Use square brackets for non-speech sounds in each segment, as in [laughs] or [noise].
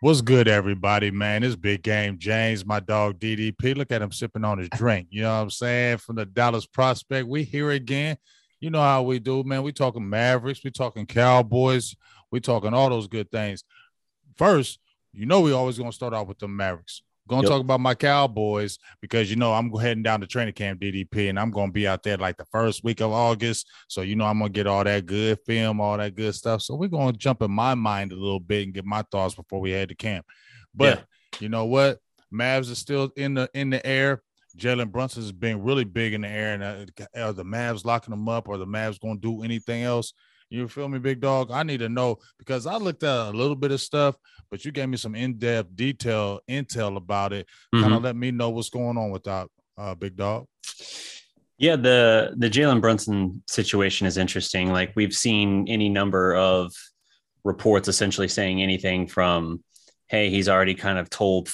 What's good, everybody, man? This big game. James, my dog DDP. Look at him sipping on his drink. You know what I'm saying? From the Dallas prospect. We here again. You know how we do, man. We talking Mavericks, we talking Cowboys, we talking all those good things. First, you know we always gonna start off with the Mavericks. Gonna yep. talk about my Cowboys because you know I'm heading down to training camp DDP and I'm gonna be out there like the first week of August. So you know I'm gonna get all that good film, all that good stuff. So we're gonna jump in my mind a little bit and get my thoughts before we head to camp. But yeah. you know what? Mavs are still in the in the air. Jalen Brunson has been really big in the air, and uh, are the Mavs locking them up, or the Mavs going to do anything else? You feel me, big dog? I need to know because I looked at a little bit of stuff, but you gave me some in-depth detail intel about it. Mm-hmm. Kind of let me know what's going on with that, uh, big dog. Yeah, the the Jalen Brunson situation is interesting. Like we've seen any number of reports essentially saying anything from, "Hey, he's already kind of told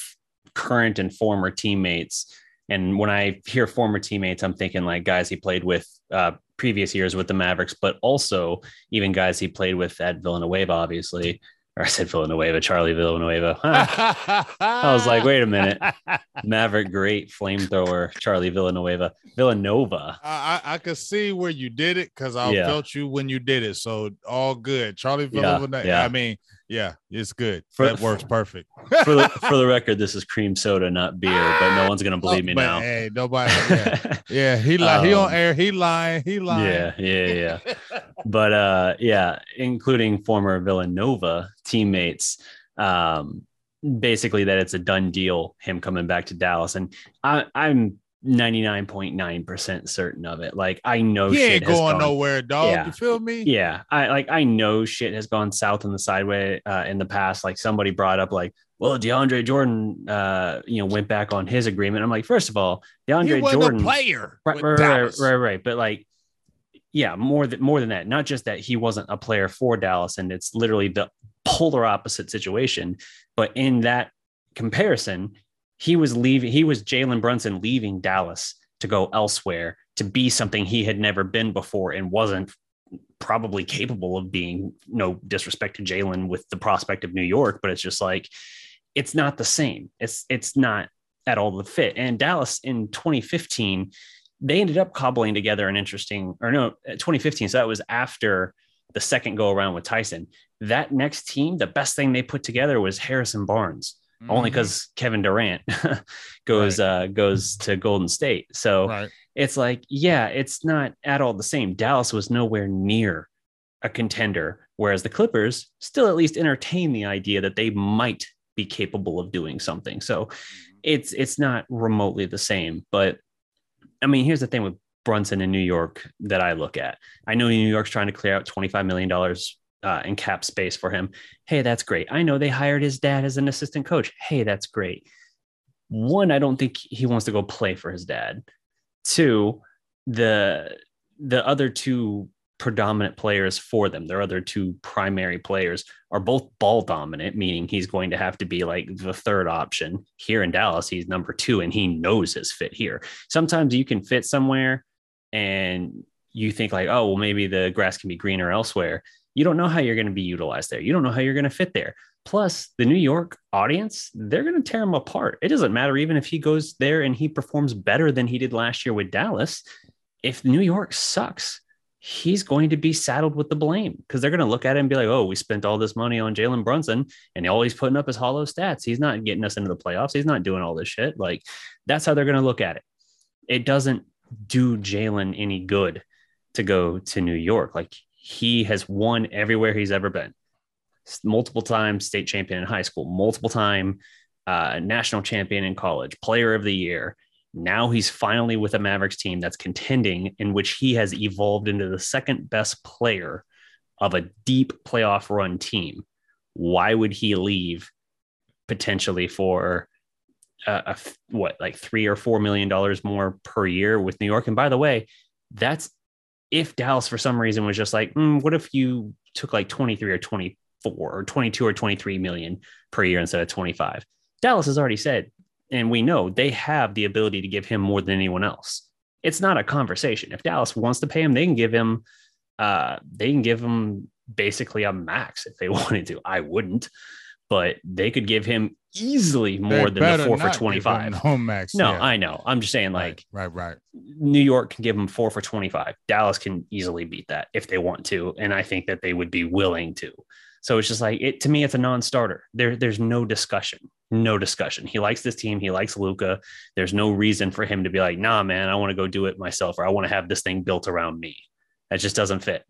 current and former teammates." And when I hear former teammates, I'm thinking like guys he played with uh, previous years with the Mavericks, but also even guys he played with at Villanueva, obviously. Or I said Villanueva, Charlie Villanueva. [laughs] I was like, wait a minute. [laughs] Maverick great flamethrower, Charlie Villanueva. Villanova. I, I, I could see where you did it because I yeah. felt you when you did it. So all good. Charlie Villanueva. Yeah, yeah. I mean, yeah, it's good. For, that works perfect. for the for the [laughs] record, this is cream soda, not beer. But no one's gonna believe oh, me now. Hey, nobody. Yeah, [laughs] yeah he li- um, he on um, air. He lying. He lying. Yeah, yeah, yeah. [laughs] but uh, yeah, including former Villanova teammates. Um, basically that it's a done deal. Him coming back to Dallas, and I, I'm 99.9% certain of it. Like I know he ain't going gone, nowhere, dog. Yeah, you feel me? Yeah. I like I know shit has gone south in the sideway uh, in the past. Like somebody brought up like, well, DeAndre Jordan uh, you know, went back on his agreement. I'm like, first of all, DeAndre Jordan player. Right, right, right, right, right. But like, yeah, more than more than that. Not just that he wasn't a player for Dallas, and it's literally the polar opposite situation. But in that comparison, he was leaving, he was Jalen Brunson leaving Dallas to go elsewhere to be something he had never been before and wasn't probably capable of being. No disrespect to Jalen with the prospect of New York, but it's just like it's not the same. It's it's not at all the fit. And Dallas in 2015, they ended up cobbling together an interesting, or no, 2015. So that was after the second go around with Tyson. That next team, the best thing they put together was Harrison Barnes mm-hmm. only because Kevin Durant [laughs] goes right. uh, goes to Golden State. So right. it's like, yeah, it's not at all the same. Dallas was nowhere near a contender, whereas the Clippers still at least entertain the idea that they might be capable of doing something. So mm-hmm. it's it's not remotely the same. But I mean, here's the thing with Brunson in New York that I look at. I know New York's trying to clear out $25 million uh, and cap space for him. Hey, that's great. I know they hired his dad as an assistant coach. Hey, that's great. One, I don't think he wants to go play for his dad. Two, the the other two predominant players for them, their other two primary players, are both ball dominant, meaning he's going to have to be like the third option. Here in Dallas, he's number two, and he knows his fit here. Sometimes you can fit somewhere and you think like, oh, well, maybe the grass can be greener elsewhere you don't know how you're going to be utilized there. You don't know how you're going to fit there. Plus, the New York audience, they're going to tear him apart. It doesn't matter even if he goes there and he performs better than he did last year with Dallas. If New York sucks, he's going to be saddled with the blame because they're going to look at it and be like, oh, we spent all this money on Jalen Brunson and all he's putting up is hollow stats. He's not getting us into the playoffs. He's not doing all this shit. Like, that's how they're going to look at it. It doesn't do Jalen any good to go to New York. Like, he has won everywhere he's ever been. Multiple times state champion in high school, multiple time uh, national champion in college, player of the year. Now he's finally with a Mavericks team that's contending, in which he has evolved into the second best player of a deep playoff run team. Why would he leave potentially for a, a, what like three or four million dollars more per year with New York? And by the way, that's if Dallas for some reason was just like, mm, what if you took like 23 or 24 or 22 or 23 million per year instead of 25? Dallas has already said, and we know they have the ability to give him more than anyone else. It's not a conversation. If Dallas wants to pay him, they can give him, uh, they can give him basically a max if they [laughs] wanted to. I wouldn't, but they could give him easily more they than the four for 25. No, max. No, yeah. I know. I'm just saying, like, right, right, right. New York can give them four for 25. Dallas can easily beat that if they want to. And I think that they would be willing to. So it's just like it to me, it's a non-starter. There, there's no discussion. No discussion. He likes this team. He likes Luka. There's no reason for him to be like, nah, man, I want to go do it myself, or I want to have this thing built around me. That just doesn't fit.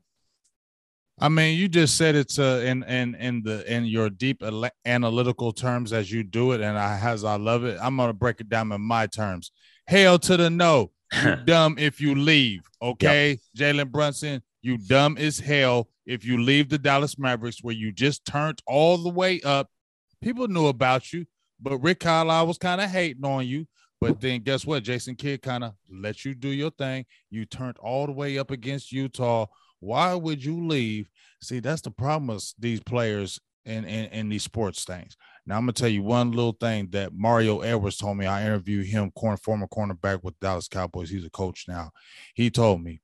I mean, you just said it's uh, in in in the in your deep analytical terms as you do it, and I as I love it. I'm gonna break it down in my terms. Hail to the no. You [laughs] dumb if you leave. Okay, yep. Jalen Brunson, you dumb as hell if you leave the Dallas Mavericks where you just turned all the way up. People knew about you, but Rick Carlisle was kind of hating on you. But then guess what? Jason Kidd kind of let you do your thing. You turned all the way up against Utah why would you leave? See, that's the problem with these players in, in, in these sports things. Now, I'm gonna tell you one little thing that Mario Edwards told me. I interviewed him, corner, former cornerback with Dallas Cowboys. He's a coach now. He told me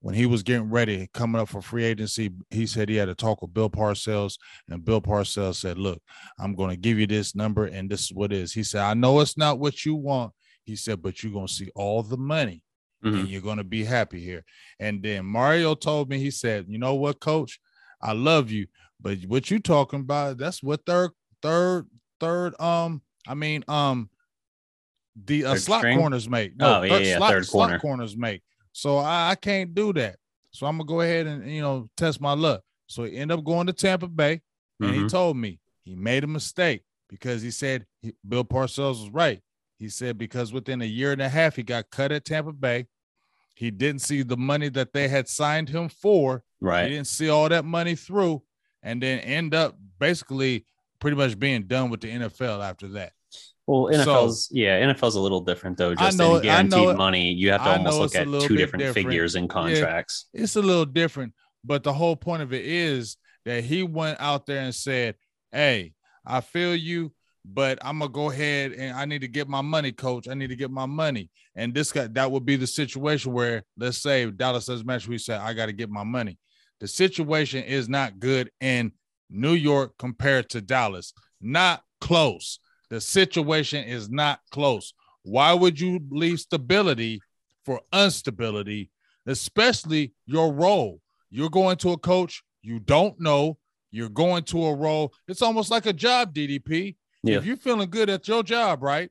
when he was getting ready, coming up for free agency, he said he had to talk with Bill Parcells, and Bill Parcells said, "Look, I'm to give you this number, and this is what is." He said, "I know it's not what you want." He said, "But you're to see all the money mm-hmm. and you're going to be happy here. And then Mario told me, he said, you know what, coach, I love you, but what you talking about, that's what third, third, third, um, I mean, um, the uh, slot string? corners make. No, oh, yeah, third, yeah, slot, third slot corner. corners make. So I, I can't do that. So I'm gonna go ahead and you know test my luck. So he ended up going to Tampa Bay, and mm-hmm. he told me he made a mistake because he said he, Bill Parcells was right. He said because within a year and a half, he got cut at Tampa Bay. He didn't see the money that they had signed him for. Right. He didn't see all that money through and then end up basically pretty much being done with the NFL after that. Well, NFL's so, yeah, NFL's a little different though. Just know, in guaranteed money, you have to almost look at two different, different, figures in contracts. Yeah, it's a little different, but the whole point of it is that he went out there and said, "Hey, I feel you but I'm gonna go ahead and I need to get my money, coach. I need to get my money. And this guy, that would be the situation where let's say Dallas does match, we say, I got to get my money. The situation is not good in New York compared to Dallas. Not close. The situation is not close. Why would you leave stability for instability, especially your role? You're going to a coach you don't know. You're going to a role. It's almost like a job, DDP. Yeah. If you're feeling good at your job, right?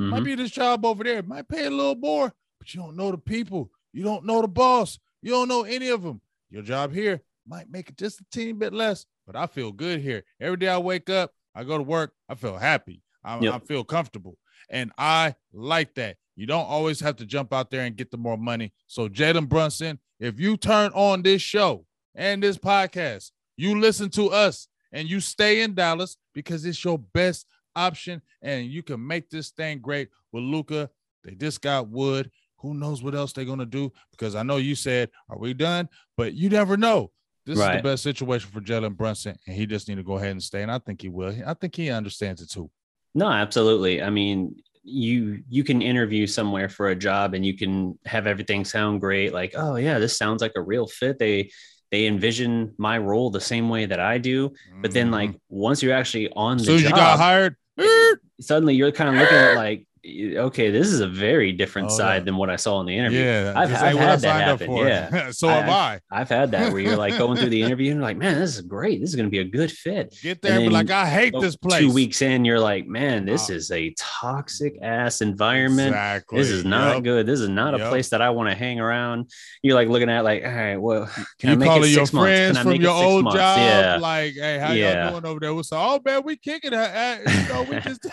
Mm-hmm. Might be this job over there, might pay a little more, but you don't know the people. You don't know the boss. You don't know any of them. Your job here might make it just a teeny bit less, but I feel good here. Every day I wake up, I go to work, I feel happy. I, yep. I feel comfortable. And I like that. You don't always have to jump out there and get the more money. So, Jalen Brunson, if you turn on this show and this podcast, you listen to us and you stay in Dallas because it's your best option and you can make this thing great with Luka. They just got Wood. Who knows what else they're gonna do? Because I know you said, "Are we done?" But you never know. This right. is the best situation for Jalen Brunson, and he just need to go ahead and stay. And I think he will. I think he understands it too. No, absolutely. I mean, you you can interview somewhere for a job and you can have everything sound great. Like, oh yeah, this sounds like a real fit. They they envision my role the same way that I do. But then, like, mm-hmm. once you're actually on the so job, you got hired, [laughs] suddenly you're kind of looking at like, okay, this is a very different oh, side yeah. than what I saw in the interview. Yeah, I've, I've had that happen. Yeah, [laughs] so have I. I've had that where you're like going through the [laughs] interview and you're like, man, this is great. This is going to be a good fit. Get there, but like, I hate this place. Two weeks in, you're like, man, this ah. is a toxic ass environment. Exactly. This is not yep. good. This is not yep. a place that I want to hang around. You're like looking at like, all right, well, can you I make it six your friends from your old months? job? Yeah. Like, hey, how yeah. y'all doing over there? We say, oh man, we kicking it. [laughs] You know, we just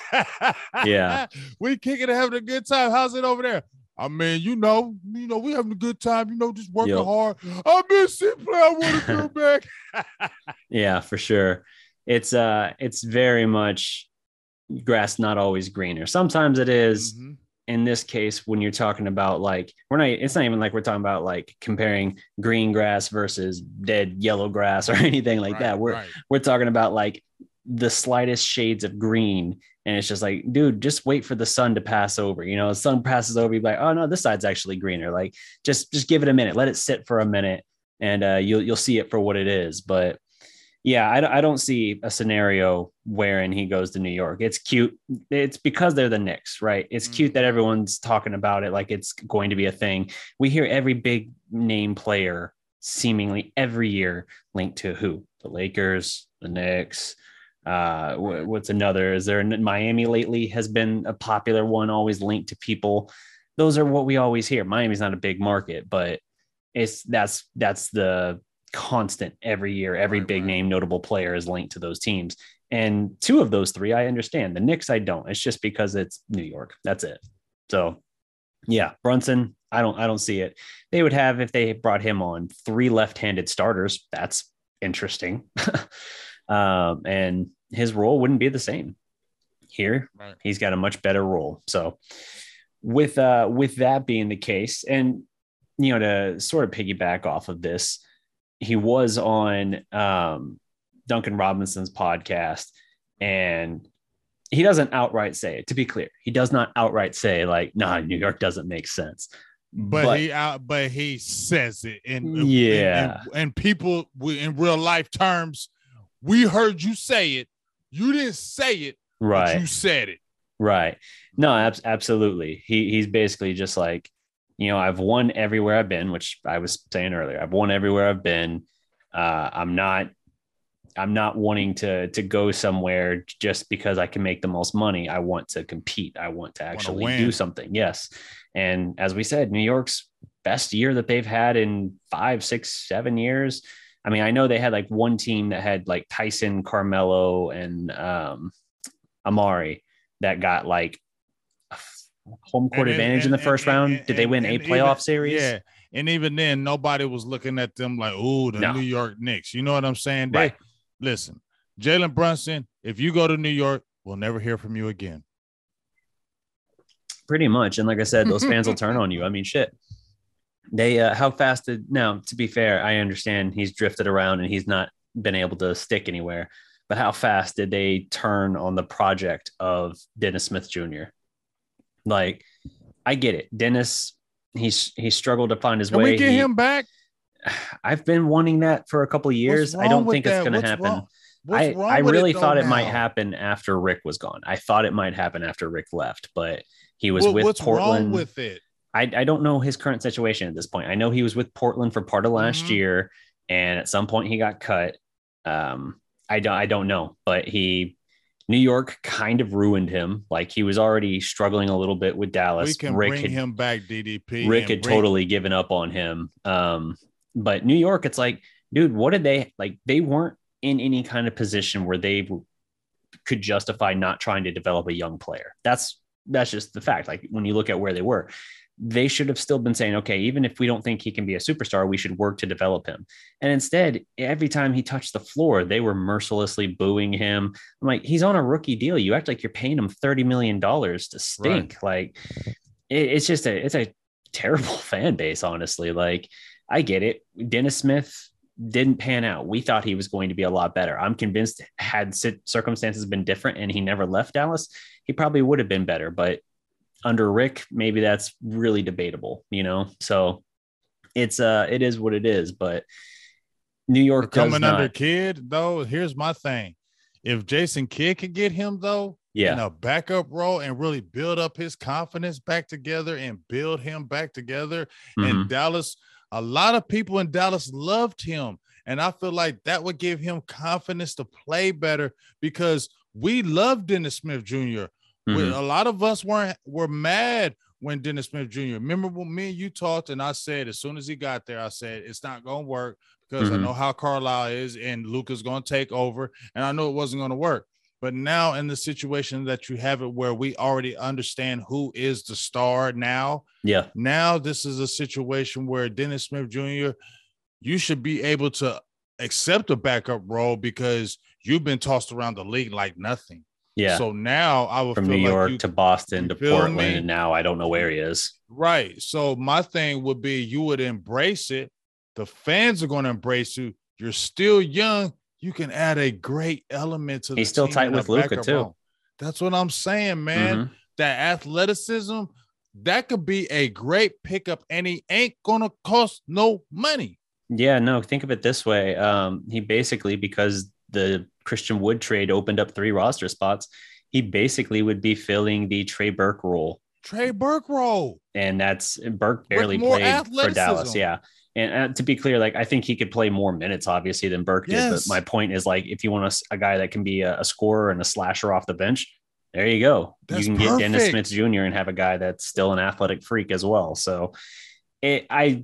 yeah, we kicking and having a good time. How's it over there? I mean, you know, you know, we having a good time. You know, just working yep. hard. I miss it, play. I want to go [laughs] back. yeah, for sure. It's uh, it's very much grass not always greener. Sometimes it is. Mm-hmm. In this case, when you're talking about like, we're not. It's not even like we're talking about like comparing green grass versus dead yellow grass [laughs] or anything like right, that. We're right. we're talking about like the slightest shades of green and it's just like, dude, just wait for the sun to pass over. You know, the sun passes over, you're like, oh no, this side's actually greener. Like, just just give it a minute, let it sit for a minute, and uh, you'll you'll see it for what it is. But yeah, I, I don't see a scenario wherein he goes to New York. It's cute. It's because they're the Knicks, right? It's cute that everyone's talking about it like it's going to be a thing. We hear every big name player seemingly every year linked to who? The Lakers, the Knicks. Uh, what's another? Is there Miami lately has been a popular one, always linked to people. Those are what we always hear. Miami's not a big market, but it's that's that's the constant every year. Every Right, big right. name notable player is linked to those teams. And two of those three, I understand. The Knicks, I don't. It's just because it's New York. That's it. So, yeah, Brunson, I don't, I don't see it. They would have if they brought him on three left-handed starters. That's interesting. [laughs] um, and his role wouldn't be the same here. Right. He's got a much better role. So, with uh, with that being the case, and you know, to sort of piggyback off of this, he was on um, Duncan Robinson's podcast, and he doesn't outright say it. To be clear, he does not outright say like, "Nah, New York doesn't make sense." But, he out, but he says it, and Yeah. and, and people we- in real life terms, we heard you say it. You didn't say it, but right, you said it. right. No, ab- absolutely. He he's basically just like, you know, I've won everywhere I've been, which I was saying earlier. I've won everywhere I've been. Uh, I'm not I'm not wanting to to go somewhere just because I can make the most money. I want to compete. I want to actually win. do something. Yes. And as we said, New York's best year that they've had in five, six, seven years. I mean, I know they had like one team that had like Tyson, Carmelo, and um, Amar'e that got like home court And- and- advantage in the first and- round. and- Did they win a playoff even- series? Yeah. And even then, nobody was looking at them like, oh, the No. New York Knicks. You know what I'm saying? They, Right. Listen, Jalen Brunson, if you go to New York, we'll never hear from you again. pretty much. And like I said, those fans will [laughs] turn on you. I mean, shit. They uh, how fast did now? To be fair, I understand he's drifted around and he's not been able to stick anywhere. But how fast did they turn on the project of Dennis Smith Jr.? Like, I get it, Dennis. He's he struggled to find his Can way. we get He- him back? [sighs] I've been wanting that for a couple of years. I don't think it's going to happen. wrong? What's I, wrong I with it really thought it might happen after Rick was gone. I thought it might happen after Rick left, but he was What- with what's Portland. wrong with it? I, I don't know his current situation at this point. I know he was with Portland for part of last Mhm. year, and at some point he got cut. Um, I don't I don't know, but he New York kind of ruined him. Like he was already struggling a little bit with Dallas. We can Rick bring had, him back, DDP. Rick had bring- totally given up on him. Um, but New York, it's like, dude, what did they like? They weren't in any kind of position where they could justify not trying to develop a young player. That's that's just the fact. Like when you look at where they were, they should have still been saying, okay, even if we don't think he can be a superstar, we should work to develop him. And instead, every time he touched the floor, they were mercilessly booing him. I'm like, he's on a rookie deal. You act like you're paying him thirty million dollars to stink. Like it, it's just a it's a terrible [laughs] fan base, honestly. Like I get it. Dennis Smith didn't pan out. We thought he was going to be a lot better. I'm convinced had circumstances been different and he never left Dallas, he probably would have been better. But under Rick, maybe that's really debatable, you know? So it's uh it is what it is, but New York does coming under Kidd though. Here's my thing: if Jason Kidd could get him though yeah, in a backup role and really build up his confidence back together and build him back together, mhm, and Dallas, a lot of people in Dallas loved him, and I feel like that would give him confidence to play better because we love Dennis Smith Jr. Mhm. a lot of us weren't were mad when Dennis Smith Jr. Remember when me and you talked, and I said as soon as he got there, I said it's not gonna work because I Mhm. know how Carlisle is, and Luka's gonna take over, and I know it wasn't gonna work. But now in the situation that you have it where we already understand who is the star now, yeah, now this is a situation where Dennis Smith Jr. You should be able to accept a backup role because you've been tossed around the league like nothing. Yeah. So now I would From New like York you- to Boston to Portland, me? and now I don't know where he is. Right. So my thing would be you would embrace it. The fans are going to embrace you. You're still young. You can add a great element to the He's still tight with backup too. That's what I'm saying, man. Mhm. That athleticism, that could be a great pickup, and he ain't gonna cost no money. Yeah, no, think of it this way. Um, he basically, because the Christian Wood trade opened up three roster spots, he basically would be filling the Trey Burke role. Trey Burke role. And that's Burke barely played for Dallas. Yeah. And uh, to be clear, like I think he could play more minutes, obviously, than Burke yes. did. But my point is, like, if you want a, a guy that can be a, a, scorer and a slasher off the bench, there you go. That's you can perfect. get Dennis Smith Jr. and have a guy that's still an athletic freak as well. So, it, I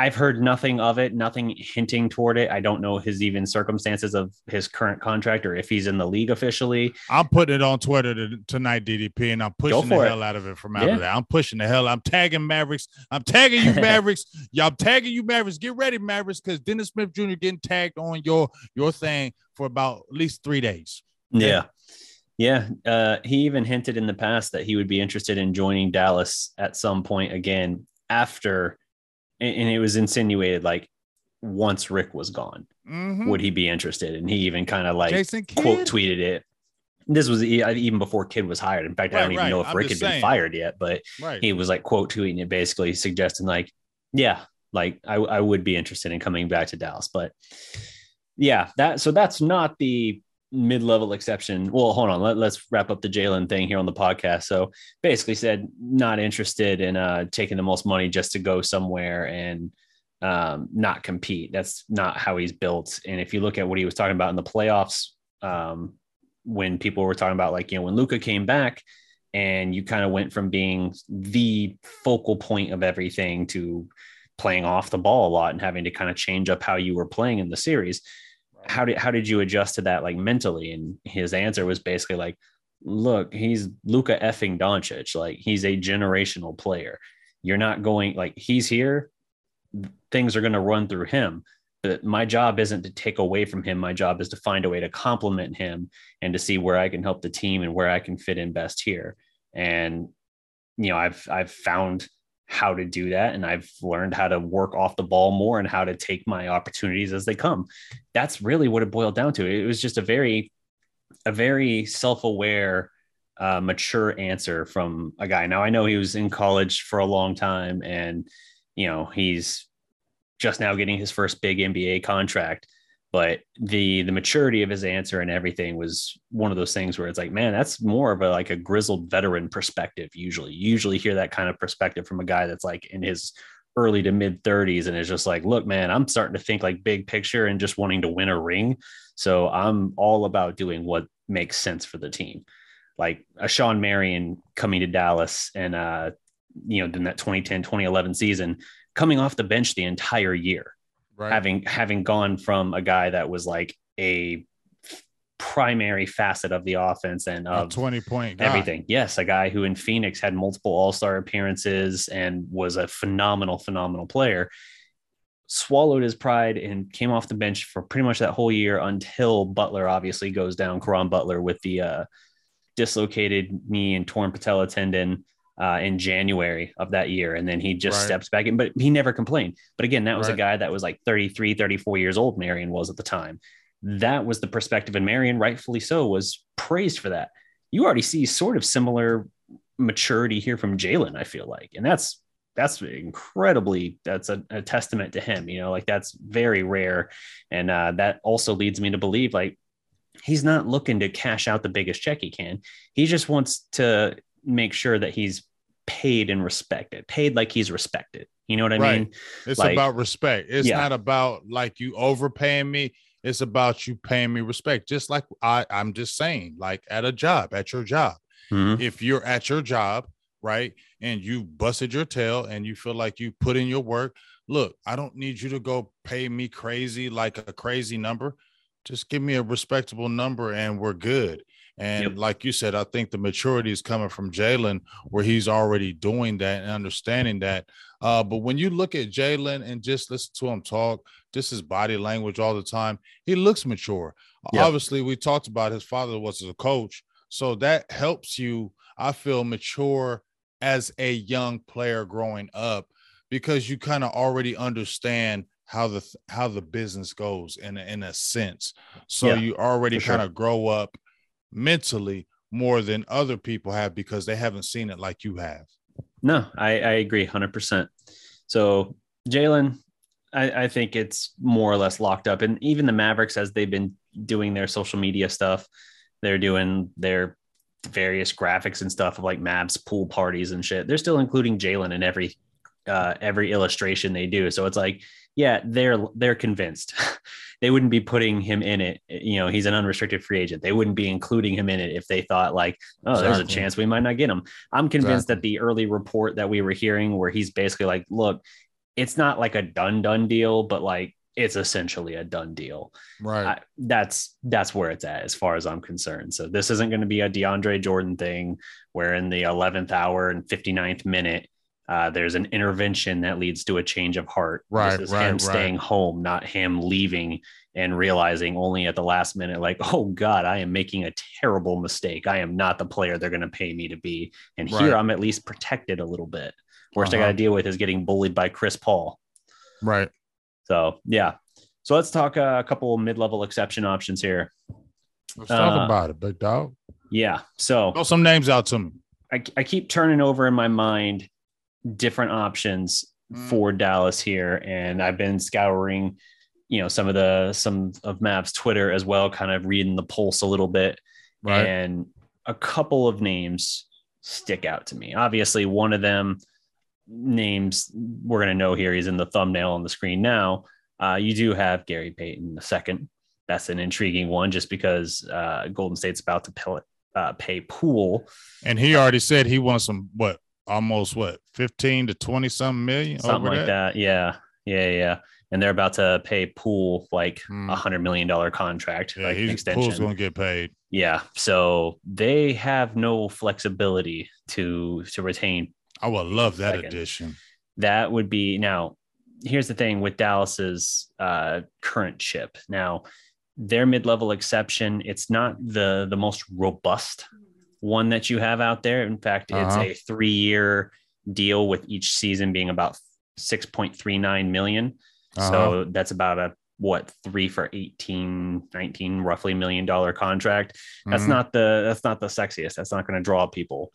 I've heard nothing of it, nothing hinting toward it. I don't know his even circumstances of his current contract or if he's in the league officially. I'm putting it on Twitter to, tonight, DDP, and I'm pushing the hell out of it from out yeah. of that. I'm pushing the hell. I'm tagging Mavericks. I'm tagging you, [laughs] Mavericks. Y'all tagging you, Mavericks. Get ready, Mavericks, because Dennis Smith Jr. getting tagged on your your thing for about at least three days. Okay? Yeah. Yeah, uh, he even hinted in the past that he would be interested in joining Dallas at some point again after and, it was insinuated like once Rick was gone, mm-hmm. would he be interested? And he even kind of like quote tweeted it. This was even before Kidd was hired. In fact, right, I don't even right. know if I'm Rick had saying. been fired yet, but right. he was like quote tweeting it, basically suggesting like, yeah, like I, I would be interested in coming back to Dallas. But yeah, that so that's not the mid-level exception. Well, hold on. Let, us wrap up the Jalen thing here on the podcast. So basically said not interested in uh, taking the most money just to go somewhere and um, not compete. That's not how he's built. And if you look at what he was talking about in the playoffs, um, when people were talking about like, you know, when Luka came back and you kind of went from being the focal point of everything to playing off the ball a lot and having to kind of change up how you were playing in the series how did how did you adjust to that like mentally? And his answer was basically like, look, he's Luka effing Doncic. Like he's a generational player. You're not going like he's here. Things are going to run through him. But my job isn't to take away from him. My job is to find a way to complement him and to see where I can help the team and where I can fit in best here. And you know, I've I've found how to do that and I've learned how to work off the ball more and how to take my opportunities as they come. That's really what it boiled down to. It was just a very a very self-aware uh, mature answer from a guy. Now I know he was in college for a long time and you know, he's just now getting his first big NBA contract but the the maturity of his answer and everything was one of those things where it's like man that's more of a like a grizzled veteran perspective usually. You usually hear that kind of perspective from a guy that's like in his early to mid 30s and is just like look man i'm starting to think like big picture and just wanting to win a ring. So i'm all about doing what makes sense for the team. Like a Shawn Marion coming to Dallas and uh you know in that 2010 2011 season coming off the bench the entire year right. having having gone from a guy that was like a primary facet of the offense and of a 20 point guy. everything. Yes, a guy who in Phoenix had multiple all-star appearances and was a phenomenal, phenomenal player. Swallowed his pride and came off the bench for pretty much that whole year until Butler obviously goes down, Caron Butler with the uh, dislocated knee and torn patella tendon uh, in January of that year. And then he just right. steps back in, but he never complained. But again, that was right. a guy that was like 33, 34 years old, Marion was at the time. That was the perspective. And Marion, rightfully so, was praised for that. You already see sort of similar maturity here from Jalen, I feel like. And that's that's incredibly that's a, a, testament to him you know like that's very rare and uh, that also leads me to believe like he's not looking to cash out the biggest check he can he just wants to make sure that he's paid and respected, paid like he's respected. You know what I right. mean? It's like, about respect. It's yeah. not about like you overpaying me. It's about you paying me respect. Just like I, I'm just saying, like at a job, at your job. Mm-hmm. If you're at your job, right, and you busted your tail and you feel like you put in your work, look, I don't need you to go pay me crazy like a crazy number. Just give me a respectable number and we're good. And yep. like you said, I think the maturity is coming from Jalen, where he's already doing that and understanding that. Uh, but when you look at Jalen and just listen to him talk, just his body language all the time, he looks mature. Yep. Obviously, we talked about his father was a coach, so that helps you. I feel mature as a young player growing up because you kind of already understand how the how the business goes in a, in a sense. So yeah, you already kind of sure. grow up mentally more than other people have because they haven't seen it like you have. No, I, I agree 100%. So, Jalen, I, I think it's more or less locked up. And even the Mavericks, as they've been doing their social media stuff, they're doing their various graphics and stuff of like Mavs pool parties and shit. They're still including Jalen in every uh, every illustration they do. So it's like, yeah, they're they're convinced. [laughs] they wouldn't be putting him in it. You know, he's an unrestricted free agent. They wouldn't be including him in it if they thought like, oh, exactly. there's a chance we might not get him. I'm convinced exactly. that the early report that we were hearing, where he's basically like, look, it's not like a done done deal, but like it's essentially a done deal. Right. I, that's that's where it's at as far as I'm concerned. So this isn't going to be a DeAndre Jordan thing where in the 11th hour and 59th minute uh, there's an intervention that leads to a change of heart. Right, this is right, him right. staying home, not him leaving and realizing only at the last minute, like, oh God, I am making a terrible mistake. I am not the player they're going to pay me to be. And right. here I'm at least protected a little bit. Worst uh-huh. I got to deal with is getting bullied by Chris Paul. Right. So yeah. So let's talk uh, a couple mid-level exception options here. Let's talk uh, about it, big dog. Yeah. So throw some names out to me. I, I keep turning over in my mind different options mm. for Dallas here, and I've been scouring, you know, some of the some of Mavs Twitter as well, kind of reading the pulse a little bit, right. and a couple of names stick out to me. Obviously, one of them names we're going to know here. He's in the thumbnail on the screen now. Uh, you do have Gary Payton the second. That's an intriguing one, just because uh, Golden State's about to pay, uh, pay Poole, and he already said he wants some what almost what 15 to 20 something million something like that? that? yeah yeah yeah and they're about to pay poole like a mm. hundred million dollar contract yeah, like extension poole's gonna get paid yeah so they have no flexibility to to retain i would love that second. addition that would be now here's the thing with dallas's uh current chip now their mid-level exception it's not the the most robust one that you have out there. In fact, uh-huh. it's a three year deal with each season being about 6.39 million. Uh-huh. So that's about a what three for 18 19 roughly million dollar contract that's mm-hmm. not the that's not the sexiest that's not going to draw people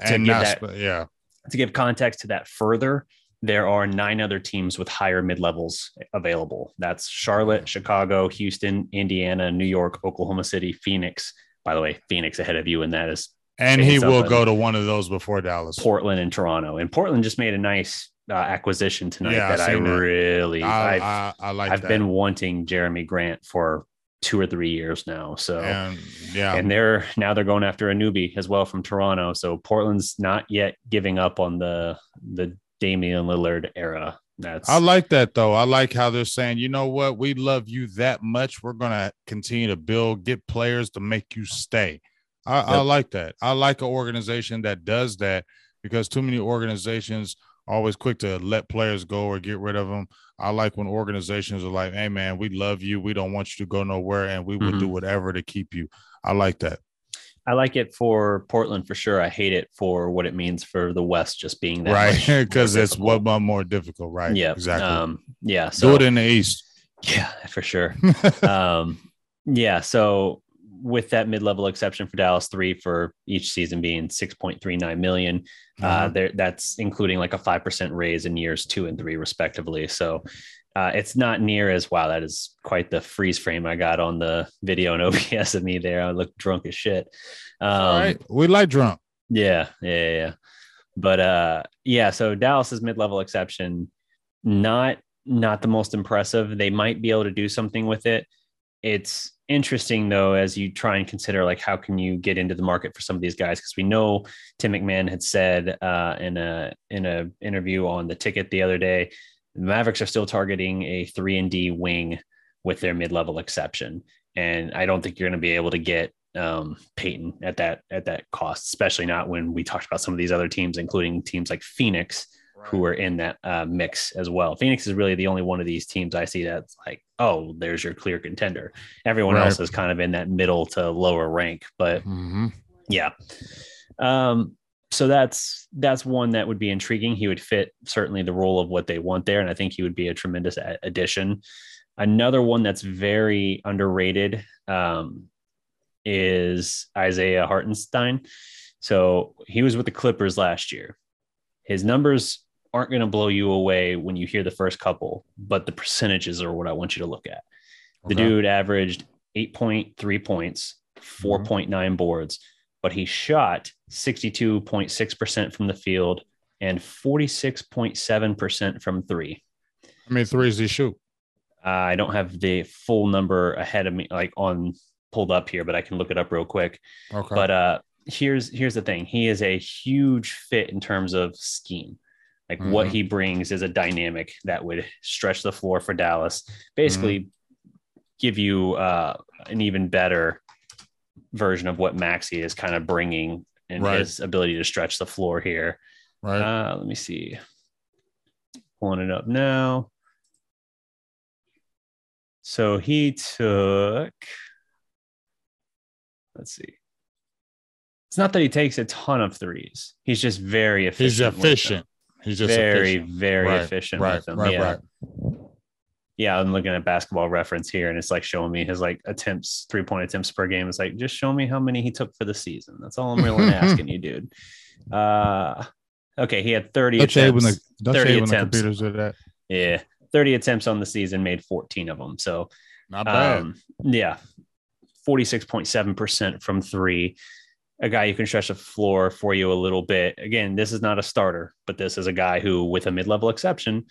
to and give that, yeah to give context to that further there are nine other teams with higher mid levels available that's charlotte chicago houston indiana new york oklahoma city phoenix by the way, Phoenix ahead of you, and that is. And he will go to one of those before Dallas, Portland, and Toronto. And Portland just made a nice uh, acquisition tonight yeah, that I that. really, I, I, I like. I've that. been wanting Jerami Grant for two or three years now. So and, yeah, and they're now they're going after Anunoby as well from Toronto. So Portland's not yet giving up on the the Damian Lillard era. That's I like that though. I like how they're saying, you know what, we love you that much. We're gonna continue to build, get players to make you stay. I, yep. I like that. I like an organization that does that because too many organizations always quick to let players go or get rid of them. I like when organizations are like, "Hey, man, we love you. We don't want you to go nowhere, and we will mm-hmm. do whatever to keep you." I like that. I like it for Portland for sure. I hate it for what it means for the West just being that right because [laughs] it's what more difficult, right? Yeah, exactly. Um, yeah, so do it in the East. Yeah, for sure. [laughs] um, yeah, so with that mid-level exception for Dallas, three for each season being six point three nine million. Uh, mm-hmm. Uh, there that's including like a five percent raise in years two and three respectively. So uh, it's not near as wow. That is quite the freeze frame I got on the video and [laughs] OBS of me there. I look drunk as shit. Um, All right, we like drunk. Yeah, yeah, yeah. But uh, yeah. So Dallas's mid-level exception, not not the most impressive. They might be able to do something with it. It's interesting though as you try and consider like how can you get into the market for some of these guys because we know Tim McMahon had said uh, in a in a interview on the ticket the other day the Mavericks are still targeting a three and D wing with their mid level exception, and I don't think you're going to be able to get um, Payton at that at that cost, especially not when we talked about some of these other teams, including teams like Phoenix, right. who are in that uh, mix as well. Phoenix is really the only one of these teams I see that's like, oh, there's your clear contender. Everyone right. else is kind of in that middle to lower rank, but mm-hmm. yeah. Um, so that's that's one that would be intriguing. He would fit certainly the role of what they want there, and I think he would be a tremendous addition. Another one that's very underrated um, is Isaiah Hartenstein. So he was with the Clippers last year. His numbers aren't going to blow you away when you hear the first couple, but the percentages are what I want you to look at. The Okay. dude averaged 8.3 points, 4.9 boards, but he shot 62.6% from the field and 46.7% from three. How many threes did he shoot? Uh, I don't have the full number ahead of me, like on pulled up here, but I can look it up real quick. Okay. But uh, here's here's the thing: he is a huge fit in terms of scheme. Like what Mhm. he brings is a dynamic that would stretch the floor for Dallas. Basically, give you uh, an even better version of what Maxi is kind of bringing and Right. his ability to stretch the floor here. right. Uh, let me see. Pulling it up now. So he took, let's see. It's not that he takes a ton of threes. He's just very efficient. He's efficient. He's just very, efficient. very Right, efficient right, with them. right, yeah. right. Yeah. I'm looking at basketball reference here and it's like showing me his like attempts, three point attempts per game. It's like, just show me how many he took for the season. That's all I'm really [laughs] asking you, dude. Uh, okay. He had 30 Don't you when attempts. the, don't 30 hate when the attempts. computers do that? Yeah. 30 attempts on the season, made 14 of them. So, Not bad. um, yeah, 46.7% from three. A guy who can stretch the floor for you a little bit. Again, this is not a starter, but this is a guy who, with a mid level exception,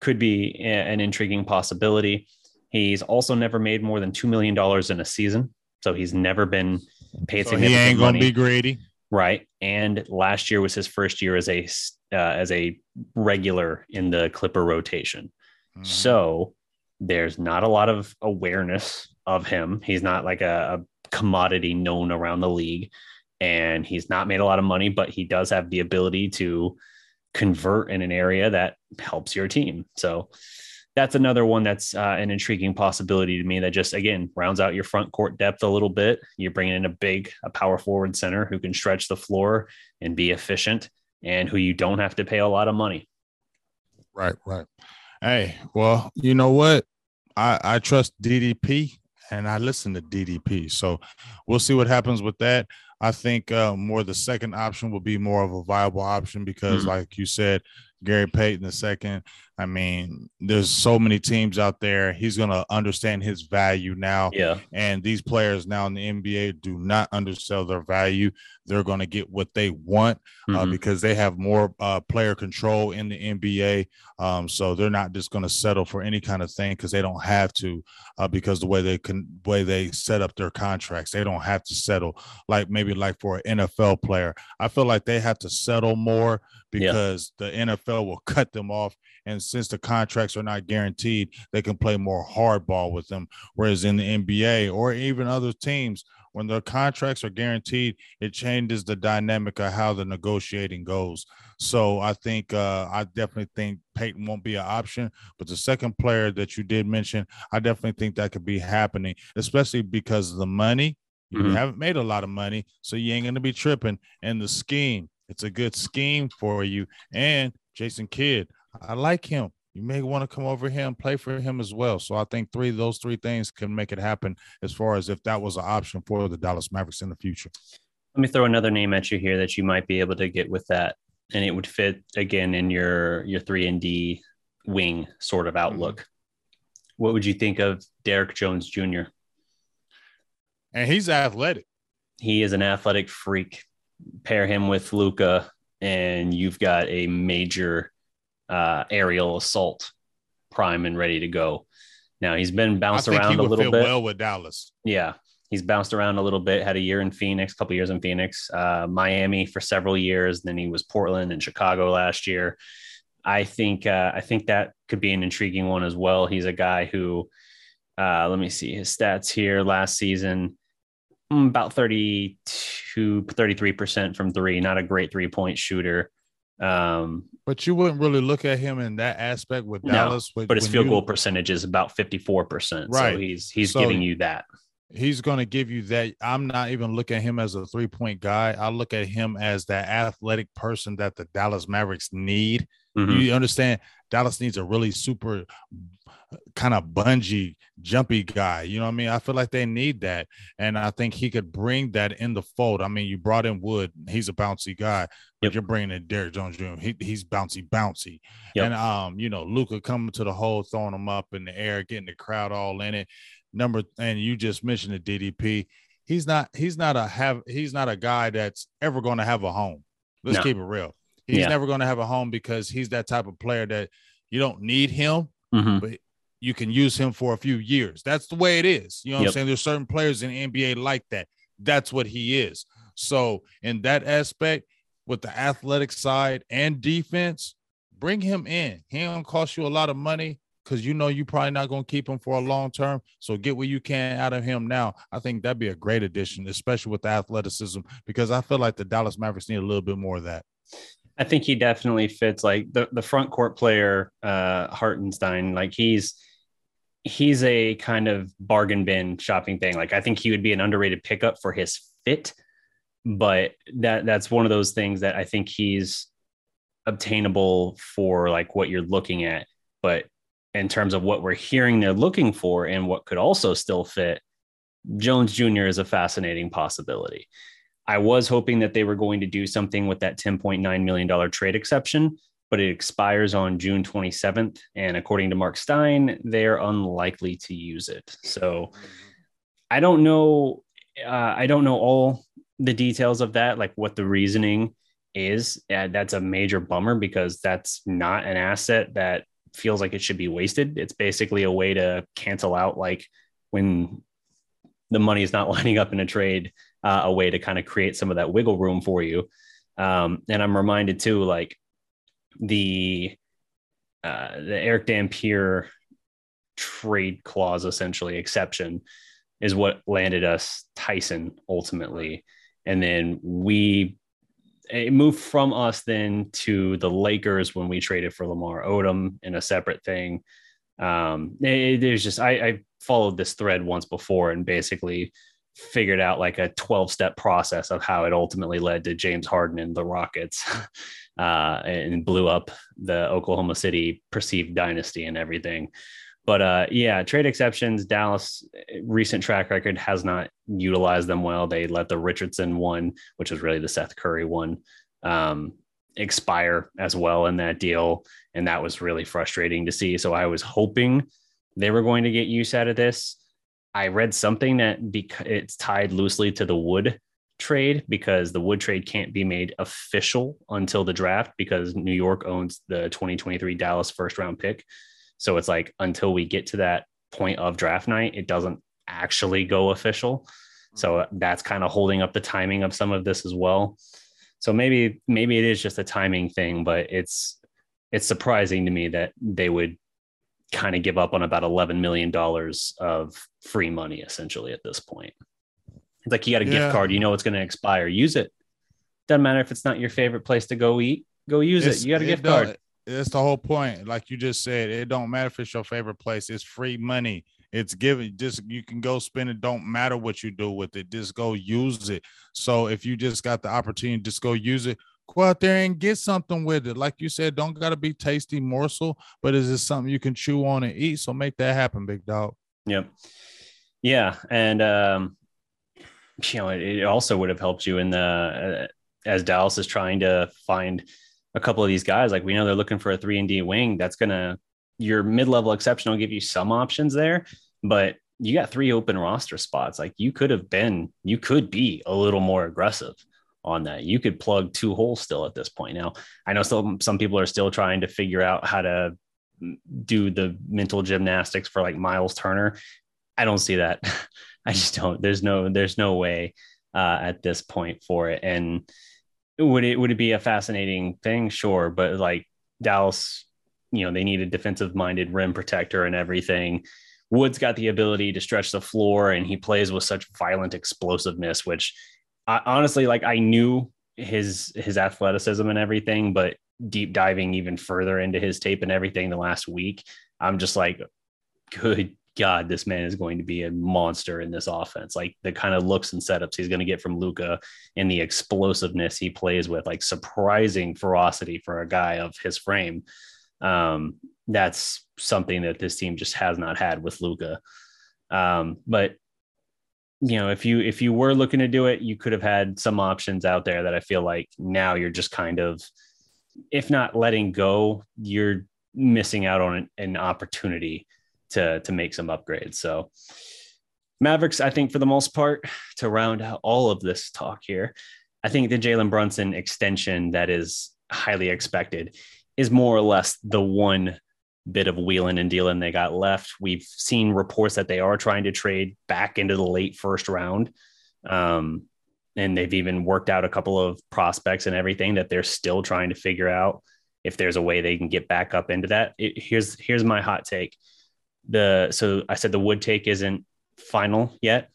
could be an intriguing possibility. He's also never made more than $2 million in a season. So he's never been paid so significant he ain't gonna money. be greedy. Right. And last year was his first year as a uh, as a regular in the Clipper rotation. Mhm. So there's not a lot of awareness of him. He's not like a, a commodity known around the league, and he's not made a lot of money, but he does have the ability to convert in an area that helps your team. So that's another one that's uh, an intriguing possibility to me that just again rounds out your front court depth a little bit. You're bringing in a big, a power forward center who can stretch the floor and be efficient, and who you don't have to pay a lot of money. Right, right. Hey, well, you know what? I I trust DDP and I listen to DDP. So we'll see what happens with that. I think uh, more the second option will be more of a viable option because, Mhm. like you said, Gary Payton the second. I mean, there's so many teams out there. He's gonna understand his value now. Yeah. And these players now in the NBA do not undersell their value. They're going to get what they want uh, Mhm. because they have more uh, player control in the NBA. Um, so they're not just going to settle for any kind of thing because they don't have to, uh, because the way they can, way they set up their contracts, they don't have to settle like maybe like for an NFL player. I feel like they have to settle more Yeah. because the NFL will cut them off. And since the contracts are not guaranteed, they can play more hardball with them. Whereas in the NBA or even other teams, when their contracts are guaranteed, it changes the dynamic of how the negotiating goes. So I think uh, I definitely think Payton won't be an option. But the second player that you did mention, I definitely think that could be happening, especially because of the money. You Mhm. haven't made a lot of money, so you ain't gonna be tripping. And the scheme, it's a good scheme for you. And Jason Kidd, I like him. You may want to come over here and play for him as well. So I think three those three things can make it happen as far as if that was an option for the Dallas Mavericks in the future. Let me throw another name at you here that you might be able to get with that, and it would fit again in your your three and D wing sort of hmm. outlook. What would you think of Derrick Jones Jr.? And he's athletic. He is an athletic freak. Pair him with Luka, and you've got a major uh, aerial assault prime and ready to go. Now he's been bounced around a little bit. well with Dallas. Yeah, he's bounced around a little bit. Had a year in Phoenix, a couple years in Phoenix, uh, Miami for several years. Then he was Portland and Chicago last year. I think uh, I think that could be an intriguing one as well. He's a guy who, uh, let me see his stats here last season. mm, About 32, 33% from three, not a great three point shooter. Um, But you wouldn't really look at him in that aspect with No, Dallas. with- but his field you- goal percentage is about 54%. Right. So he's he's So- giving you that. he's going to give you that. I'm not even looking at him as a three point guy. I look at him as that athletic person that the Dallas Mavericks need Mm-hmm. You understand? Dallas needs a really super kind of bungee, jumpy guy. You know what I mean? I feel like they need that. And I think he could bring that in the fold. I mean, you brought in Wood, he's a bouncy guy, but yep. you're bringing in Derrick Jones Jr. He, he's bouncy, bouncy. Yep. And um, you know, Luka coming to the hole, throwing him up in the air, getting the crowd all in it. Number and you just mentioned the DDP. He's not he's not a have he's not a guy that's ever going to have a home. Let's no. keep it real. He's yeah. never going to have a home because he's that type of player that you don't need him, mm-hmm. but you can use him for a few years. That's the way it is. You know what yep. I'm saying? There's certain players in NBA like that. That's what he is. So, in that aspect, with the athletic side and defense, bring him in. He don't cost you a lot of money because you know you're probably not going to keep him for a long term. So get what you can out of him now. I think that'd be a great addition, especially with the athleticism, because I feel like the Dallas Mavericks need a little bit more of that. I think he definitely fits like the, the front court player, uh, Hartenstein. Like he's he's a kind of bargain bin shopping thing. Like I think he would be an underrated pickup for his fit, but that that's one of those things that I think he's obtainable for like what you're looking at. But in terms of what we're hearing they're looking for and what could also still fit, Jones Jr. is a fascinating possibility. I was hoping that they were going to do something with that $10.9 million trade exception, but it expires on June 27th. And according to Mark Stein, they're unlikely to use it. So I don't know. Uh, I don't know all the details of that, like what the reasoning is. Uh, that's a major bummer because that's not an asset that feels like it should be wasted. It's basically a way to cancel out, like when the money is not [laughs] lining up in a trade uh, a way to kind of create some of that wiggle room for you. Um, and I'm reminded too, like the uh, the Erick Dampier trade clause, essentially exception, is what landed us Tyson ultimately, and then we it moved from us then to the Lakers when we traded for Lamar Odom in a separate thing. Um, there's just I, I followed this thread once before and basically figured out like a 12 step process of how it ultimately led to James Harden and the Rockets [laughs] uh, and blew up the Oklahoma City perceived dynasty and everything. But uh, yeah, trade exceptions, Dallas recent track record has not utilized them well. They let the Richardson one, which was really the Seth Curry one, um, expire as well in that deal. And that was really frustrating to see. So I was hoping they were going to get use out of this I read something that because it's tied loosely to the wood trade because the wood trade can't be made official until the draft because New York owns the 2023 Dallas first round pick. So it's like until we get to that point of draft night, it doesn't actually go official. Hmm. So that's kind of holding up the timing of some of this as well. So maybe maybe it is just a timing thing, but it's it's surprising to me that they would kind of give up on about $11 million of free money essentially at this point. It's like you got a yeah. gift card, you know it's going to expire, use it. Doesn't matter if it's not your favorite place to go eat, go use it's, it. You got a gift card. That's the whole point. Like you just said, it don't matter if it's your favorite place. It's free money. It's given. Just you can go spend it. Don't matter what you do with it. Just go use it. So if you just got the opportunity, just go use it go out there and get something with it. Like you said, don't gotta be tasty morsel, but is it something you can chew on and eat? So make that happen, big dog. Yep. Yeah, and um, you know, it, it also would have helped you in the uh, as Dallas is trying to find a couple of these guys. Like we know they're looking for a three and D wing. That's gonna your mid level exception will give you some options there, but you got three open roster spots. Like you could have been, you could be a little more aggressive on that. You could plug two holes still at this point. Now, I know some some people are still trying to figure out how to do the mental gymnastics for like Myles Turner. I don't see that. [laughs] I just don't. There's no there's no way uh, at this point for it. And would it would it be a fascinating thing? Sure, but like Dallas, you know, they need a defensive minded rim protector and everything. Wood's got the ability to stretch the floor, and he plays with such violent explosiveness, which I, honestly, like I knew his his athleticism and everything, but deep diving even further into his tape and everything the last week, I'm just like, good God, this man is going to be a monster in this offense. Like the kind of looks and setups he's going to get from Luka and the explosiveness he plays with, like surprising ferocity for a guy of his frame. Um, that's something that this team just has not had with Luka. Um, but you know, if you if you were looking to do it, you could have had some options out there that I feel like now you're just kind of, if not letting go, you're missing out on an, an opportunity to to make some upgrades. So Mavericks, I think for the most part, to round out all of this talk here, I think the Jalen Brunson extension that is highly expected is more or less the one bit of wheeling and dealing they got left. We've seen reports that they are trying to trade back into the late first round. Um, and they've even worked out a couple of prospects and everything that they're still trying to figure out if there's a way they can get back up into that. It, here's here's my hot take. The so I said the wood take isn't final yet.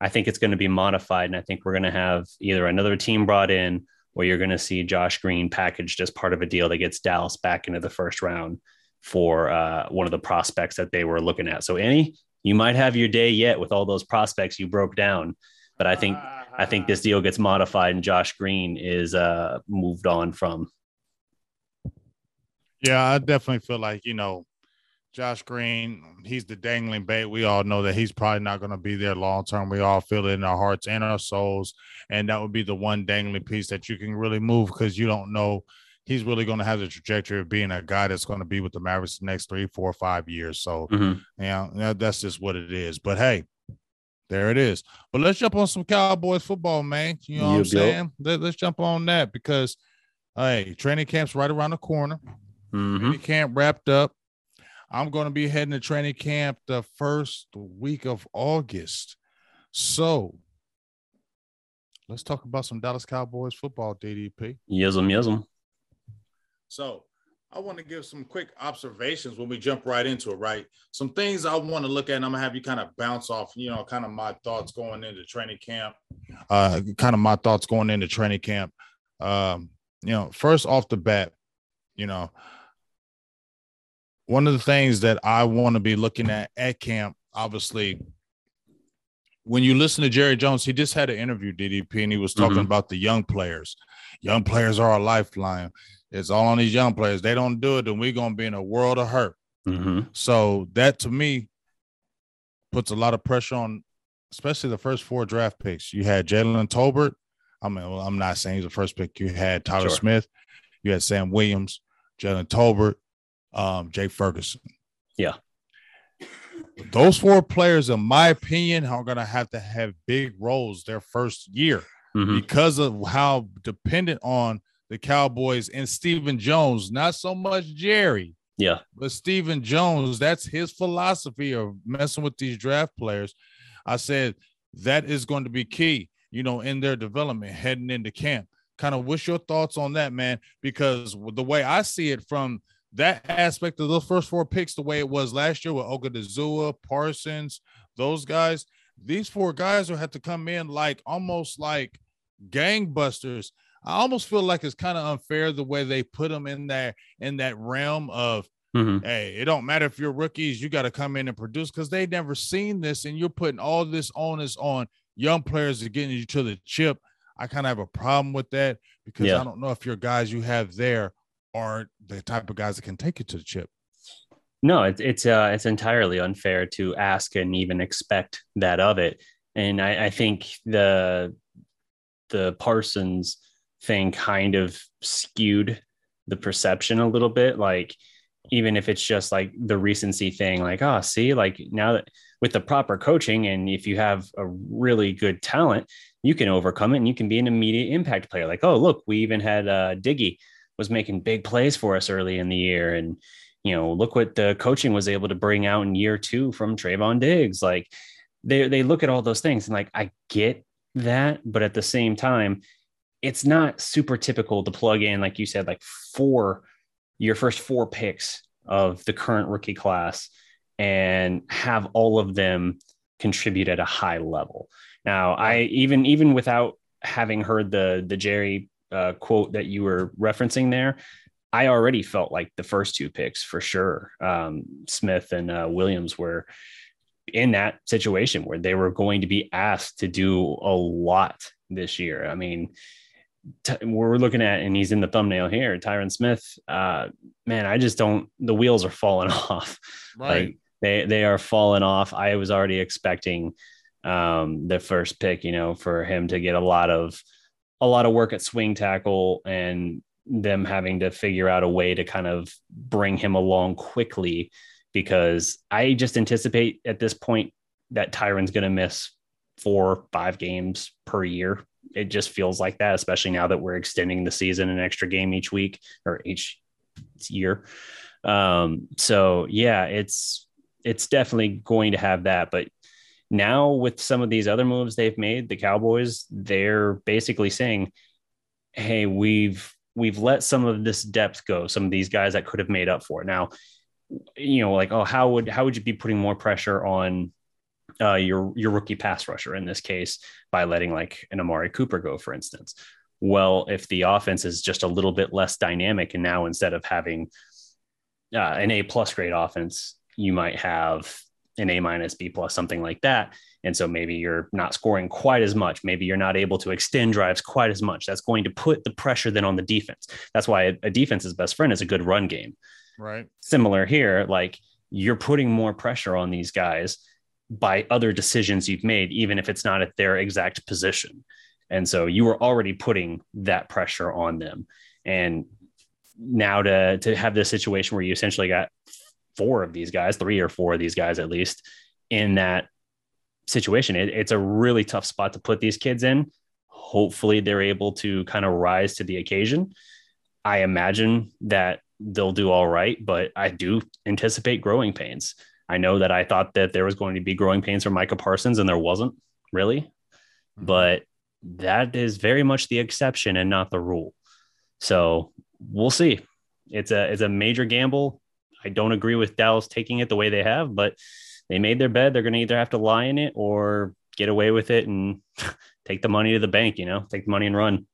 I think it's going to be modified, and I think we're going to have either another team brought in, or you're going to see Josh Green packaged as part of a deal that gets Dallas back into the first round for uh, one of the prospects that they were looking at. So, Annie, you might have your day yet with all those prospects you broke down, but I think I think this deal gets modified and Josh Green is uh, moved on from. Yeah, I definitely feel like you know Josh Green, he's the dangling bait. We all know that he's probably not going to be there long term. We all feel it in our hearts and our souls. And that would be the one dangling piece that you can really move because you don't know he's really going to have the trajectory of being a guy that's going to be with the Mavericks the next three, four, five years. So, mm-hmm. yeah, that's just what it is. But hey, there it is. But let's jump on some Cowboys football, man. You know what I'm saying? Let, us jump on that because, hey, training camp's right around the corner. Mm-hmm. Training camp wrapped up. I'm going to be heading to training camp the first week of August. So let's talk about some Dallas Cowboys football, DDP. Yes'm, yes'm. So I want to give some quick observations when we jump right into it, right? Some things I want to look at, and I'm gonna have you kind of bounce off, you know, kind of my thoughts going into training camp, uh, kind of my thoughts going into training camp. Um, you know, first off the bat, you know, one of the things that I want to be looking at at camp, obviously, when you listen to Jerry Jones, he just had an interview, DDP, and he was talking mm-hmm. about the young players. Young players are a lifeline. It's all on these young players. They don't do it, then we're gonna be in a world of hurt. Mm-hmm. So that to me puts a lot of pressure on, especially the first four draft picks. You had Jalen Tolbert. I mean, well, I'm not saying he's the first pick. You had Tyler sure. Smith. You had Sam Williams, Jalen Tolbert, um, Jake Ferguson. Yeah. Those four players, in my opinion, are going to have to have big roles their first year mm-hmm. because of how dependent on the Cowboys and Stephen Jones, not so much Jerry. Yeah. But Stephen Jones, that's his philosophy of messing with these draft players. I said that is going to be key, you know, in their development heading into camp. Kind of what's your thoughts on that, man? Because the way I see it from that aspect of those first four picks, the way it was last year with Odighizuwa, Parsons, those guys, these four guys will have to come in like almost like gangbusters. I almost feel like it's kind of unfair the way they put them in there in that realm of mm-hmm. hey, it don't matter if you're rookies, you got to come in and produce because they never seen this, and you're putting all this onus on young players to getting you to the chip. I kind of have a problem with that because yeah. I don't know if your guys you have there aren't the type of guys that can take you to the chip. No, it's it's uh, it's entirely unfair to ask and even expect that of it. And I, I think the the Parsons thing kind of skewed the perception a little bit. Like even if it's just like the recency thing, like oh, see, like now that with the proper coaching and if you have a really good talent, you can overcome it and you can be an immediate impact player. Like oh, look, we even had uh, Diggy was making big plays for us early in the year. And, you know, look what the coaching was able to bring out in year two from Trevon Diggs. Like they, they look at all those things and like, I get that. But at the same time, it's not super typical to plug in, like you said, like four, your first four picks of the current rookie class and have all of them contribute at a high level. Now, I even even without having heard the the Jerry uh, quote that you were referencing there, I already felt like the first two picks for sure, um, Smith and uh, Williams were in that situation where they were going to be asked to do a lot this year. I mean, t- we're looking at, and he's in the thumbnail here, Tyron Smith. Uh, man, I just don't. The wheels are falling [laughs] off. Right. Like they they are falling off. I was already expecting um, the first pick, you know, for him to get a lot of a lot of work at swing tackle and them having to figure out a way to kind of bring him along quickly because I just anticipate at this point that Tyron's going to miss four, five games per year. It just feels like that, especially now that we're extending the season an extra game each week or each year. Um, so yeah, it's it's definitely going to have that. But now with some of these other moves they've made, the Cowboys, they're basically saying, Hey, we've we've let some of this depth go, some of these guys that could have made up for it. Now, you know, like, oh, how would how would you be putting more pressure on uh, your your rookie pass rusher in this case by letting like an Amari Cooper go, for instance? Well, if the offense is just a little bit less dynamic, and now instead of having uh, an A plus grade offense, you might have an A minus, B plus, something like that. And so maybe you're not scoring quite as much. Maybe you're not able to extend drives quite as much. That's going to put the pressure then on the defense. That's why a, defense's best friend is a good run game. Right. Similar here, like you're putting more pressure on these guys by other decisions you've made, even if it's not at their exact position. And so you were already putting that pressure on them. And now to to have this situation where you essentially got four of these guys, three or four of these guys at least, in that situation, it, it's a really tough spot to put these kids in. Hopefully, they're able to kind of rise to the occasion. I imagine that they'll do all right, but I do anticipate growing pains. I know that I thought that there was going to be growing pains for Micah Parsons, and there wasn't really, mm-hmm. but that is very much the exception and not the rule. So we'll see. It's a it's a major gamble. I don't agree with Dallas taking it the way they have, but they made their bed. They're going to either have to lie in it or get away with it and [laughs] take the money to the bank. You know, take the money and run.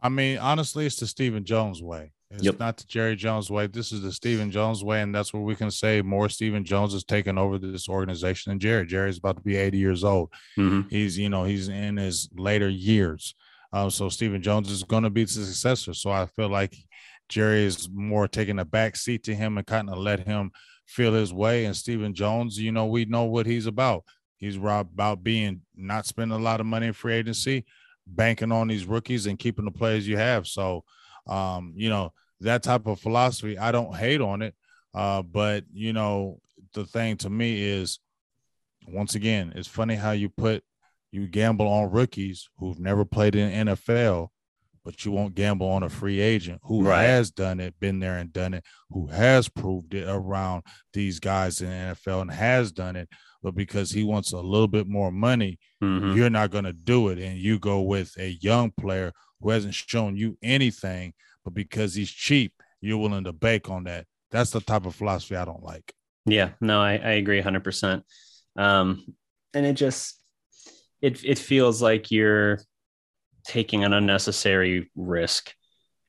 I mean, honestly, it's the Stephen Jones way. It's yep. not the Jerry Jones way. This is the Stephen Jones way, and that's where we can say. More Stephen Jones is taking over this organization than Jerry. Jerry's about to be 80 years old. Mm-hmm. He's, you know, he's in his later years. Um, so Stephen Jones is going to be the successor. So I feel like Jerry is more taking a back seat to him and kind of let him feel his way. And Stephen Jones, you know, we know what he's about. He's about being not spending a lot of money in free agency, banking on these rookies and keeping the players you have. So, um, you know, that type of philosophy, I don't hate on it. Uh, but you know, the thing to me is, once again, it's funny how you put you gamble on rookies who've never played in NFL but you won't gamble on a free agent who right. has done it, been there and done it, who has proved it around these guys in the NFL and has done it. But because he wants a little bit more money, mm-hmm. you're not going to do it. And you go with a young player who hasn't shown you anything, but because he's cheap, you're willing to bake on that. That's the type of philosophy I don't like. Yeah, no, I, I agree 100%. Um, and it just, it, it feels like you're taking an unnecessary risk.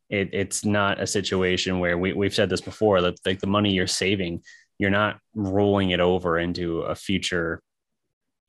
It, it's not a situation where we, we've said this before that like the money you're saving, you're not rolling it over into a future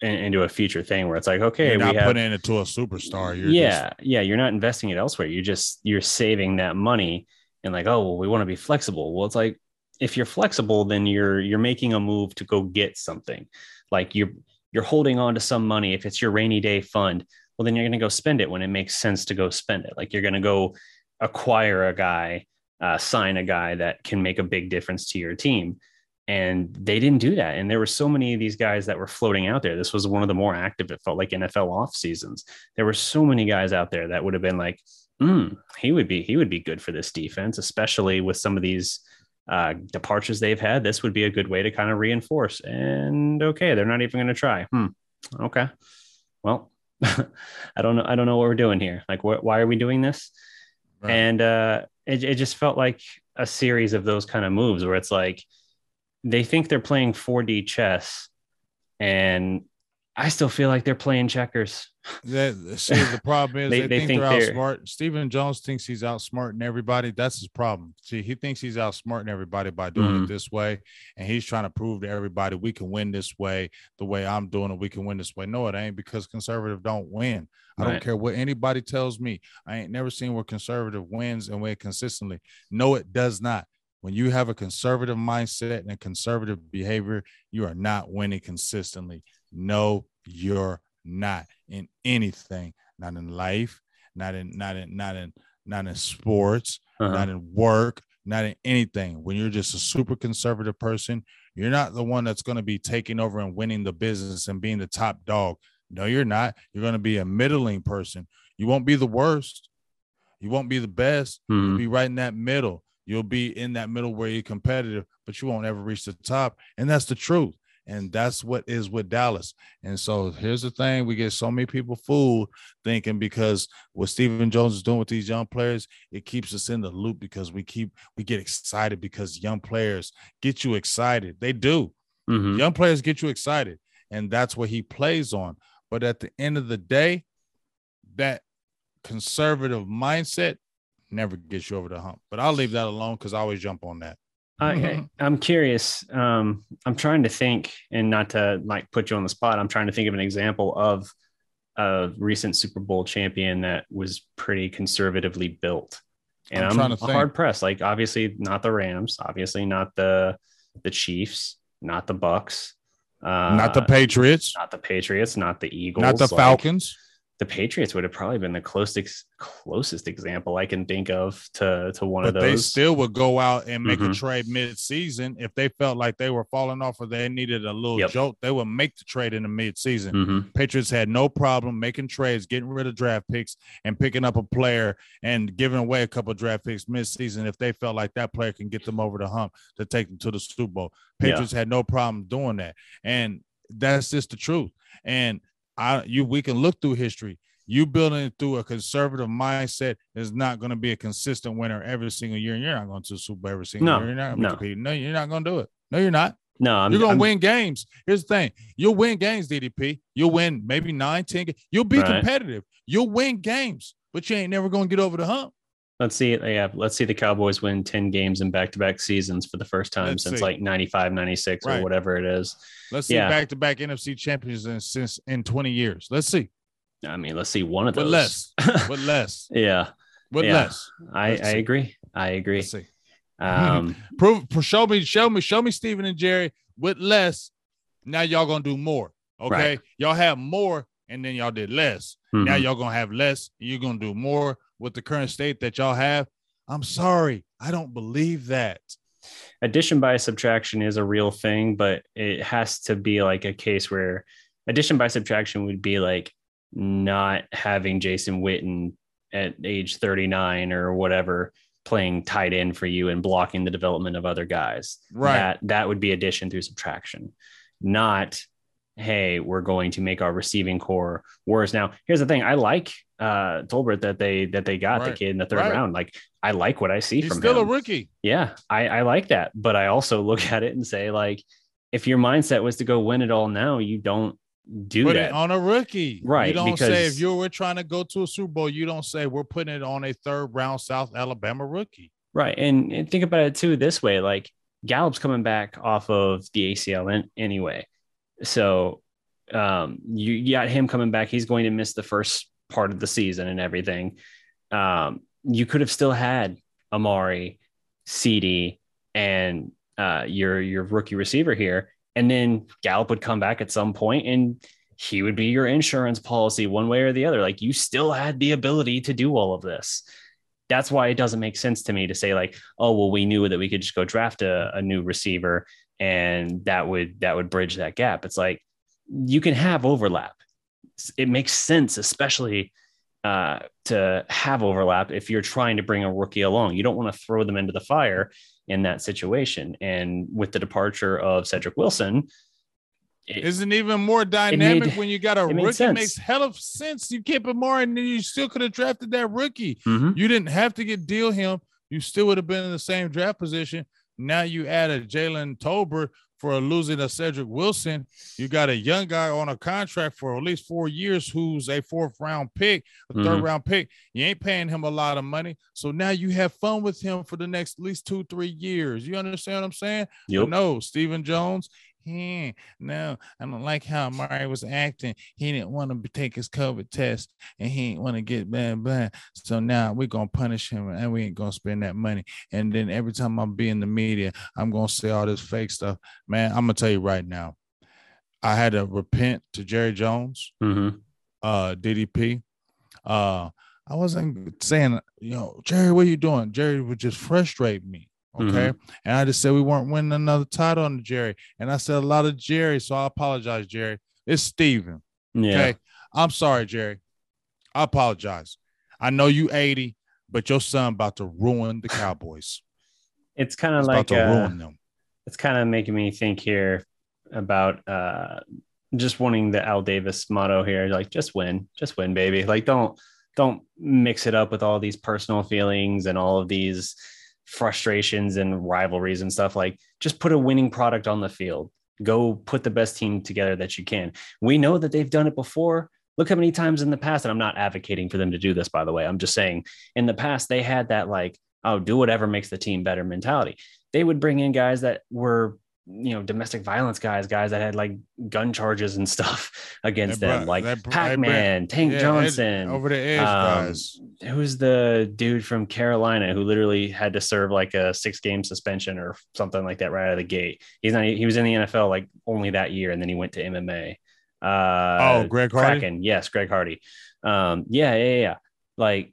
into a future thing where it's like, okay, you're not we have, putting it to a superstar. You're yeah, just... yeah, you're not investing it elsewhere. You just you're saving that money and like, oh, well, we want to be flexible. Well, it's like if you're flexible, then you're you're making a move to go get something. Like you're you're holding on to some money if it's your rainy day fund well, then you're going to go spend it when it makes sense to go spend it. Like you're going to go acquire a guy, uh, sign a guy that can make a big difference to your team. And they didn't do that. And there were so many of these guys that were floating out there. This was one of the more active, it felt like NFL off seasons. There were so many guys out there that would have been like, mm, he would be, he would be good for this defense, especially with some of these uh, departures they've had. This would be a good way to kind of reinforce. And okay, they're not even going to try. Hmm. Okay. Well, [laughs] I don't know. I don't know what we're doing here. Like, wh- why are we doing this? Right. And uh, it, it just felt like a series of those kind of moves where it's like they think they're playing 4D chess. And I still feel like they're playing checkers. That see, the [laughs] problem is They- they, they think, think they're they're- outsmart. Stephen Jones thinks he's outsmarting everybody. That's his problem. See, he thinks he's outsmarting everybody by doing Mhm. it this way, and he's trying to prove to everybody we can win this way, the way I'm doing it. We can win this way. No, it ain't because conservative don't win. I don't care what anybody tells me. I ain't never seen where conservative wins and win consistently. No, it does not. When you have a conservative mindset and a conservative behavior, you are not winning consistently. No, you're not in anything, not in life, not in not in not in not in sports, Uh-huh. not in work, not in anything. When you're just a super conservative person, you're not the one that's going to be taking over and winning the business and being the top dog. No, you're not. You're going to be a middling person. You won't be the worst. You won't be the best. Mhm. You'll be right in that middle. You'll be in that middle where you're competitive, but you won't ever reach the top. And that's the truth. And that's what is with Dallas. And so here's the thing: we get so many people fooled thinking because what Stephen Jones is doing with these young players, it keeps us in the loop because we keep we get excited because young players get you excited. They do. Mhm. Young players get you excited, and that's what he plays on. But at the end of the day, that conservative mindset never gets you over the hump. But I'll leave that alone because I always jump on that. I, I, I'm curious. Um, I'm trying to think, and not to like put you on the spot. I'm trying to think of an example of a recent Super Bowl champion that was pretty conservatively built. And I'm I'm, trying to hard pressed. Like obviously not the Rams, obviously not the the Chiefs, not the Bucks, uh, not the Patriots, not the Patriots, not the Eagles, not the like, Falcons. The Patriots would have probably been the closest closest example I can think of to to one But of those. they still would go out and make a Mhm. trade mid-season if they felt like they were falling off or they needed a little Yep. jolt. They would make the trade in the mid-season. Mhm. Patriots had no problem making trades, getting rid of draft picks, and picking up a player and giving away a couple of draft picks mid-season if they felt like that player can get them over the hump to take them to the Super Bowl. Yeah. Patriots had no problem doing that, and that's just the truth. And I, you, we can look through history. You building it through a conservative mindset is not going to be a consistent winner every single year, and you're not going to Super every single No, year. You're not no. No, you're not going to do it. No, you're not. No, I'm, You're gonna I'm- win games. Here's the thing: you'll win games, DDP. You'll win maybe nine, ten. You'll be Right. competitive. You'll win games, but you ain't never gonna get over the hump. Let's see. Yeah, let's see the Cowboys win 10 games in back-to-back seasons for the first time Let's since see. like 95, 96 Right. or whatever it is. Let's see Yeah. back-to-back NFC champions in, since in 20 years. Let's see. I mean, let's see one of With those. less. With less. [laughs] yeah, With Yeah. less. I, Let's I see. agree. I agree. Let's see. Um, [laughs] Prove. Show me. Show me. Show me. Stephen and Jerry with less. Now y'all gonna do more. Okay. Right. Y'all have more, and then y'all did less. Now mhm. y'all gonna have less. You're gonna do more with the current state that y'all have. I'm sorry. I don't believe that. addition by subtraction is a real thing, but it has to be like a case where addition by subtraction would be like not having Jason Witten at age 39 or whatever playing tight end for you and blocking the development of other guys. Right. That that would be addition through subtraction, not hey, we're going to make our receiving corps worse. Now, here's the thing: I like uh Tolbert that they that they got the kid in the third Right. round. Like I like what I see He's from still him. a rookie. Yeah, I, I like that. But I also [laughs] look at it and say, like, if your mindset was to go win it all now, you don't do Put that. it on a rookie. Right, You don't say if you were trying to go to a Super Bowl, you don't say we're putting it on a third round South Alabama rookie. right. And, and think about it too this way like Gallup's coming back off of the ACL in, anyway. So um, you, got him coming back. He's going to miss the first part of the season and everything. Um, you could have still had Amari, CD, and uh, your your rookie receiver here, and then Gallup would come back at some point, and he would be your insurance policy one way or the other. Like you still had the ability to do all of this. That's why it doesn't make sense to me to say like, oh well, we knew that we could just go draft a, a new receiver, and that would that would bridge that gap. It's like you can have overlap. It makes sense, especially uh, to have overlap if you're trying to bring a rookie along. You don't want to throw them into the fire in that situation. And with the departure of Cedric Wilson, it- Isn't even more dynamic made- when you got a it rookie. Makes hell of sense. You keep Amari, and then you still could have drafted that rookie. Mhm. You didn't have to get deal him. You still would have been in the same draft position. Now you add a Jalen Tolbert, for losing a Cedric Wilson. You got a young guy on a contract for at least four years who's a fourth round pick, a Mhm. third round pick. You ain't paying him a lot of money. So now you have fun with him for the next at least two, three years. You understand what I'm saying? But Yep. no, Stephen Jones. He no, I don't like how Murray was acting. He didn't want to take his COVID test and he didn't want to get bad, bad. So now we're gonna punish him and we ain't gonna spend that money. And then every time I'm be in the media, I'm gonna say all this fake stuff. Man, I'm gonna tell you right now. I had to repent to Jerry Jones, Mhm. uh, DDP. Uh, I wasn't saying, you know, Jerry, what you doing? Jerry would just frustrate me. Okay. And I just said we weren't winning another title on Jerry. And I said a lot of Jerry. So I apologize, Jerry. It's Stephen. Yeah. Okay. I'm sorry, Jerry. I apologize. I know you 80, but your son about to ruin the Cowboys. It's kind of like about to uh, ruin them. it's kind of making me think here about uh just wanting the Al Davis motto here, like just win, just win, baby. Like don't don't mix it up with all these personal feelings and all of these frustrations and rivalries and stuff. Like just put a winning product on the field. Go put the best team together that you can. We know that they've done it before. Look how many times in the past, and I'm not advocating for them to do this, by the way. I'm just saying in the past, they had that like, oh, do whatever makes the team better mentality. They would bring in guys that were you know domestic violence guys guys that had like gun charges and stuff [laughs] against them like they br- pac-man tank Yeah, johnson over the edge, um, guys. who's the dude from carolina who literally had to serve like a six game suspension or something like that right out of the gate he's not he was in the nfl like only that year and then he went to mma uh Oh, Greg Hardy? Kraken. yes greg hardy um yeah yeah yeah like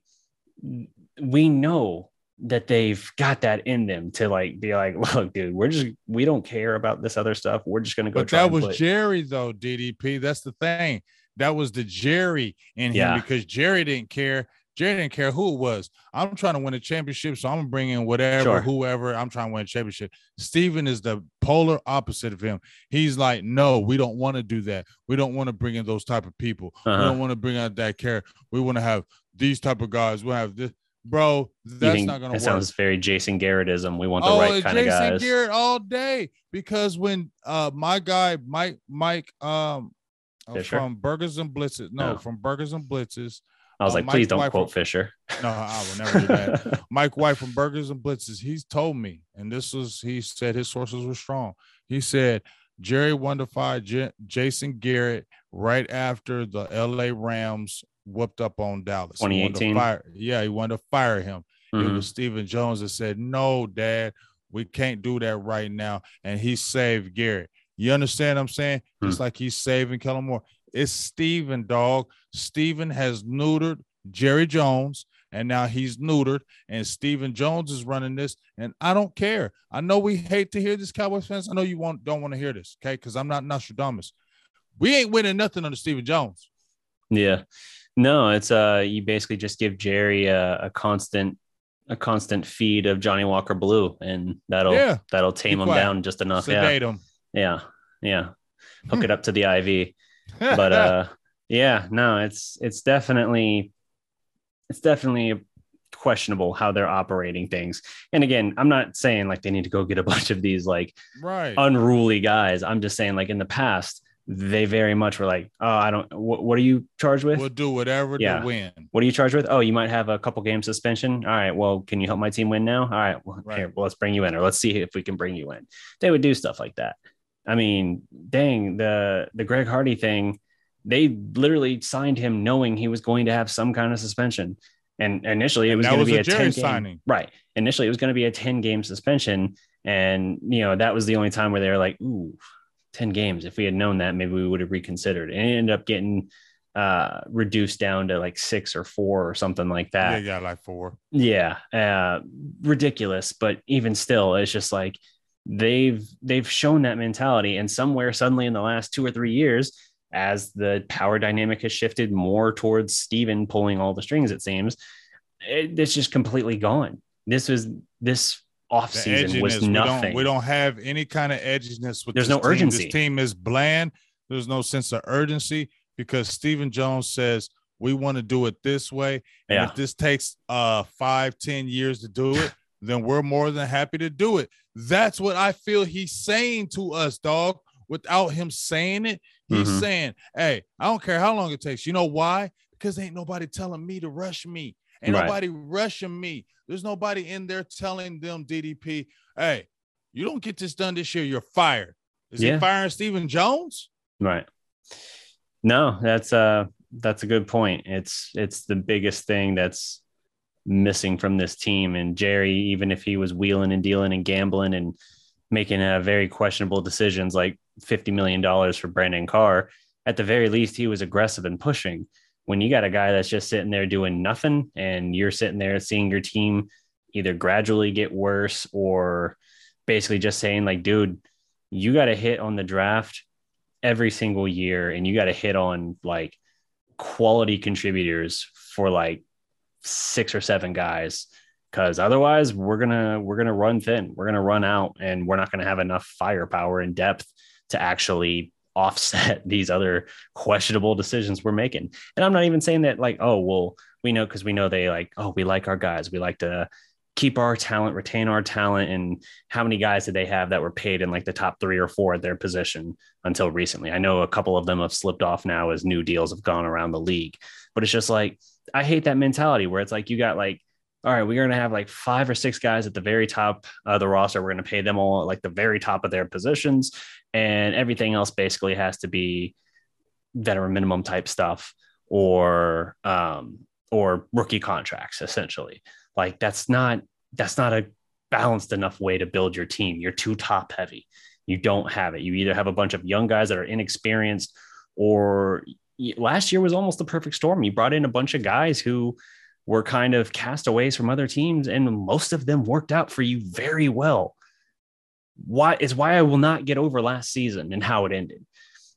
we know that they've got that in them to like be like, [laughs] look, dude, we're just we don't care about this other stuff. We're just gonna go. But that was Jerry, though, DDP. That's the thing. That was the Jerry in him because Jerry didn't care. Jerry didn't care who it was. I'm trying to win a championship, so I'm gonna bring in whatever, Sure. whoever. I'm trying to win a championship. Stephen is the polar opposite of him. He's like, no, we don't want to do that. We don't want to bring in those type of people. We Uh-huh. don't want to bring out that care. We want to have these type of guys. We have this, bro. That's not gonna that work. sounds very Jason Garrettism. We want the oh, right kind of guys. Jason. Garrett all day because when uh my guy Mike Mike um uh, Fisher? from Burgers and Blitzes no No. from Burgers and Blitzes I was uh, like, Mike please don't White quote from- Fisher. no I will never do that [laughs] Mike White from Burgers and Blitzes he's told me and this was he said his sources were strong he said Jerry fire J- Jason Garrett right after the LA Rams whooped up on Dallas He 2018? fire- yeah he wanted to fire him it Mhm. was Stephen Jones that said, No, dad, we can't do that right now. And he saved Garrett. You understand what I'm saying? Hmm. Just like he's saving Kellen Moore. It's Stephen, dog. Stephen has neutered Jerry Jones, and now he's neutered, and Stephen Jones is running this. And I don't care. I know we hate to hear this, Cowboys fans. I know you want don't want to hear this, okay? Because I'm not Nostradamus. We ain't winning nothing under Stephen Jones. Yeah. No, it's uh you basically just give Jerry a, a constant a constant feed of Johnnie Walker Blue and that'll Yeah. that'll tame him down just enough. Yeah. Sedate him. Yeah. Yeah. Hook it up to the IV. [laughs] But uh yeah, no, it's it's definitely it's definitely questionable how they're operating things. And again, I'm not saying like they need to go get a [laughs] bunch of these like right. unruly guys. I'm just saying like in the past, they very much were like, oh, I don't. What, what are you charged with? We'll do whatever Yeah. to win. What are you charged with? Oh, you might have a couple game suspension. All right. Well, can you help my team win now? All right. Well, Right. here, well, let's bring you in, or let's see if we can bring you in. They would do stuff like that. I mean, dang the the Greg Hardy thing. They literally signed him knowing he was going to have some kind of suspension. And initially, it was going to be a a 10 game, signing. right. Initially, it was going to be a 10 game suspension. And, you know, that was the only time where they were like, ooh, 10 games. If we had known that, maybe we would have reconsidered. And it ended up getting uh, reduced down to like six or four or something like Yeah, that. yeah, like four. Yeah. Uh, ridiculous. But even still, it's just like they've they've shown that mentality. And somewhere suddenly in the last two or three years, as the power dynamic has shifted more towards Stephen pulling all the strings, it seems, it, it's just completely gone. This was this off The season was edginess, we nothing. don't, we don't have any kind of edginess with There's this no team. urgency. This team is bland. There's no sense of urgency because Stephen Jones says we want to do it this way. And Yeah. if this takes uh five, ten years to do it, then we're more than happy to do it. That's what I feel he's saying to us, dog. Without him saying it, he's Mhm. saying, Hey, I don't care how long it takes. You know why? Because ain't nobody telling me to rush me. Ain't Right. nobody rushing me. There's nobody in there telling them DDP, hey, you don't get this done this year, you're fired. Is Yeah. he firing Stephen Jones? Right. No, that's uh that's a good point. It's it's the biggest thing that's missing from this team. And Jerry, even if he was wheeling and dealing and gambling and making uh, very questionable decisions like $50 million for Brandon Carr, at the very least, he was aggressive and pushing. When you got a guy that's just sitting there doing nothing and you're sitting there seeing your team either gradually get worse or basically just saying, like, dude, you got to hit on the draft every single year and you got to hit on like quality contributors for like six or seven guys. Because otherwise we're gonna we're gonna run thin we're gonna run out and we're not gonna have enough firepower and depth to actually offset [laughs] these other questionable decisions we're making. And i'm not even saying that like oh well we know because we know they like oh we like our guys. We like to keep our talent retain our talent. And how many guys did they have that were paid in like the top three or four at their position until recently? I know a couple of them have slipped off now as new deals have gone around the league. But it's just like I hate that mentality where it's like you got like, all right, we're gonna have like five or six guys at the very top of the roster. We're gonna pay them all like the very top of their positions, and everything else basically has to be veteran minimum type stuff or um or rookie contracts essentially. Like that's not that's not a balanced enough way to build your team. You're too top heavy. You don't have it. You either have a bunch of young guys that are inexperienced or last year was almost the perfect storm. You brought in a bunch of guys who were kind of castaways from other teams, and most of them worked out for you very well. Why is why I will not get over last season and how it ended.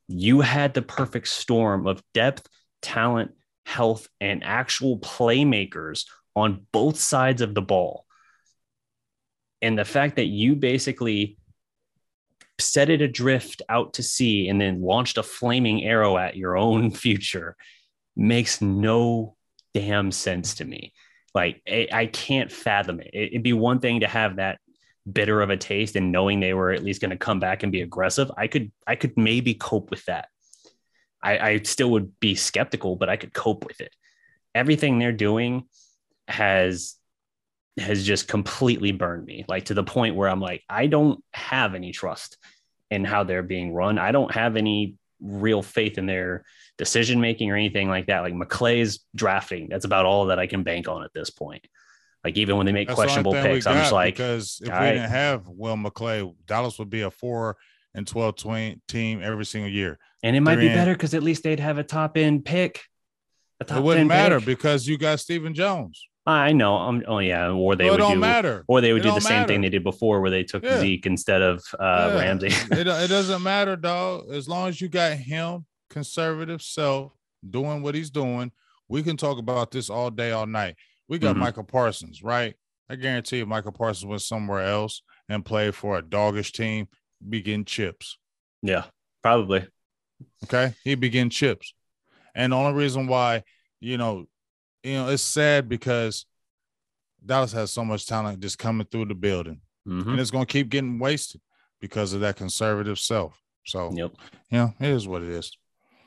You had the perfect storm of depth, talent, health, and actual playmakers on both sides of the ball. And the fact that you basically set it adrift out to sea and then launched a flaming arrow at your own [laughs] future makes no damn sense to me. Like I, I can't fathom it. It'd be one thing to have that bitter of a taste and knowing they were at least going to come back and be aggressive. I could I could maybe cope with that. I, I still would be skeptical, but I could cope with it. Everything they're doing has has just completely burned me like to the point where I'm like, I don't have any trust in how they're being run. I don't have any real faith in their decision making or anything like that. Like McClay's drafting, that's about all that I can bank on at this point. Like even when they make That's questionable picks, I'm just like, because if we right. didn't have Will McClay, Dallas would be a four and 12 twin team every single year. and it might be better because at least they'd have a top end pick. A top It wouldn't matter pick. because you got Stephen Jones. I know. Um, oh yeah, or they it would don't do, matter. or they would It do the same thing they did before, where they took Yeah. Zeke instead of uh, Yeah. Ramsey. it, it [laughs] doesn't matter, dog. As long as you got him, conservative self, doing what he's doing, we can talk about this all day, all night. We got Mhm. Michael Parsons, right? I guarantee you, Michael Parsons went somewhere else and played for a doggish team, begin chips. yeah, probably. Okay, he begin chips, and the only reason why, you know, you know, it's sad because Dallas has so much talent just coming through the building, Mhm. and it's going to keep getting wasted because of that conservative self. So, Yep, yeah, it is what it is.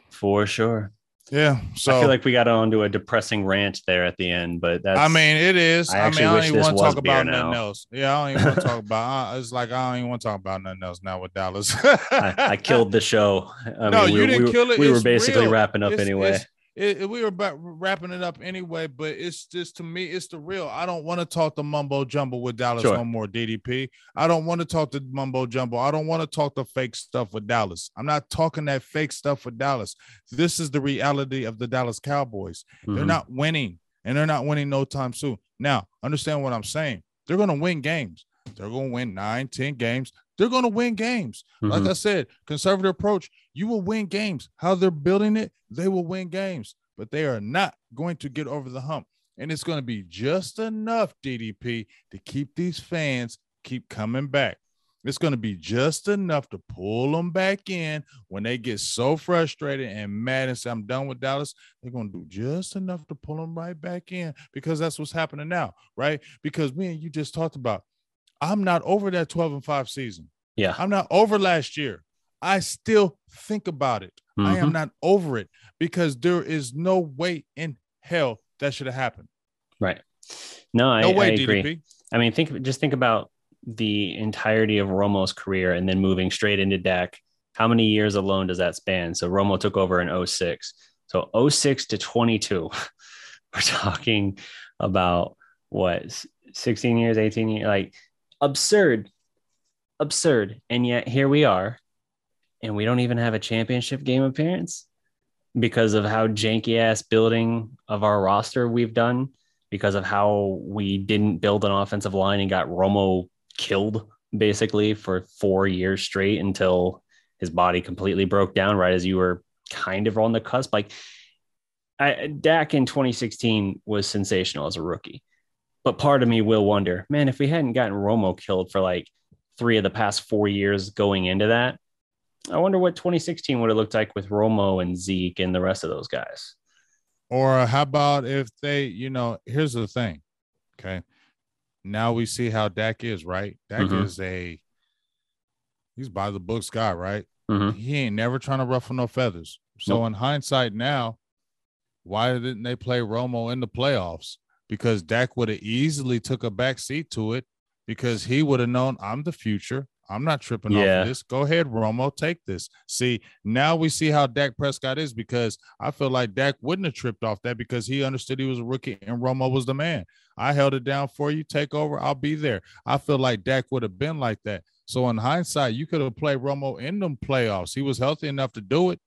for sure. Yeah. So I feel like we got onto a depressing rant there at the end, but that's I mean, it is. I I, mean, I don't even want to talk about now. nothing else. Yeah, I don't even want to talk [laughs] about. Uh, it's like I don't even want to talk about nothing else now with Dallas. I, I killed the show. I No, mean, we, you didn't we, were- kill it. We were basically real. wrapping up It's- anyway. it's- it, it- we were about wrapping it up anyway, but it's just to me, it's the real. I don't want to talk the mumbo jumbo with Dallas Sure. no more. DDP. I don't want to talk the mumbo jumbo. I don't want to talk the fake stuff with Dallas. I'm not talking that fake stuff with Dallas. This is the reality of the Dallas Cowboys. They're Mhm. not winning, and they're not winning no time soon. Now, understand what I'm saying. They're going to win games. They're going to win nine, 10 games. They're going to win games. Like Mhm. I said, conservative approach, you will win games. How they're building it, they will win games, but they are not going to get over the hump. And it's going to be just enough, DDP, to keep these fans keep coming back. It's going to be just enough to pull them back in when they get so frustrated and mad and say, I'm done with Dallas. They're going to do just enough to pull them right back in because that's what's happening now, right? Because me and you just talked about I'm not over that 12 and 5 season. Yeah. I'm not over last year. I still think about it. I am Mhm. not over it because there is no way in hell that should have happened. Right. No, I, No I way, agree. DDP. I mean, think just think about the entirety of Romo's career and then moving straight into Dak. How many years alone does that span? So Romo took over in 06. So 06 to 22. [laughs] We're talking about what 16 years, 18 years, like absurd, absurd. And yet here we are, and we don't even have a championship game appearance because of how janky ass building of our roster we've done because of how we didn't build an offensive line and got Romo killed basically for four years straight until his body completely broke down right as you were kind of on the cusp. Like I, Dak in 2016 was sensational as a rookie, but part of me will wonder, man, if we hadn't gotten Romo killed for like three of the past four years going into that, I wonder what 2016 would have looked like with Romo and Zeke and the rest of those guys. Or how about if they, you know, here's the thing. Okay. Now we see how Dak is, right? Dak Mhm. is a he's by the books guy, right? Mhm. He ain't never trying to ruffle no feathers. So Nope. in hindsight now, why didn't they play Romo in the playoffs? Because Dak would have easily took a back seat to it because he would have known I'm the future. I'm not tripping off Yeah. of this. Go ahead, Romo, take this. See, now we see how Dak Prescott is because I feel like Dak wouldn't have tripped off that because he understood he was a rookie and Romo was the man. I held it down for you. Take over. I'll be there. I feel like Dak would have been like that. So in hindsight, you could have played Romo in them playoffs. He was healthy enough to do it.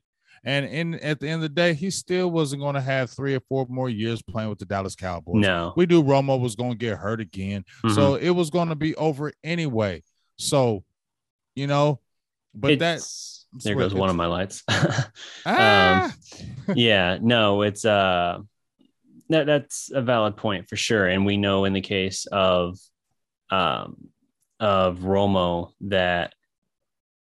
And in at the end of the day, he still wasn't going to have three or four more years playing with the Dallas Cowboys. No. We knew Romo was going to get hurt again. Mhm. So it was going to be over anyway. So, you know, but that's It's- there goes one of my lights. [laughs] ah, [laughs] yeah, no, it's uh that that's a valid point for sure. And we know in the case of um of Romo that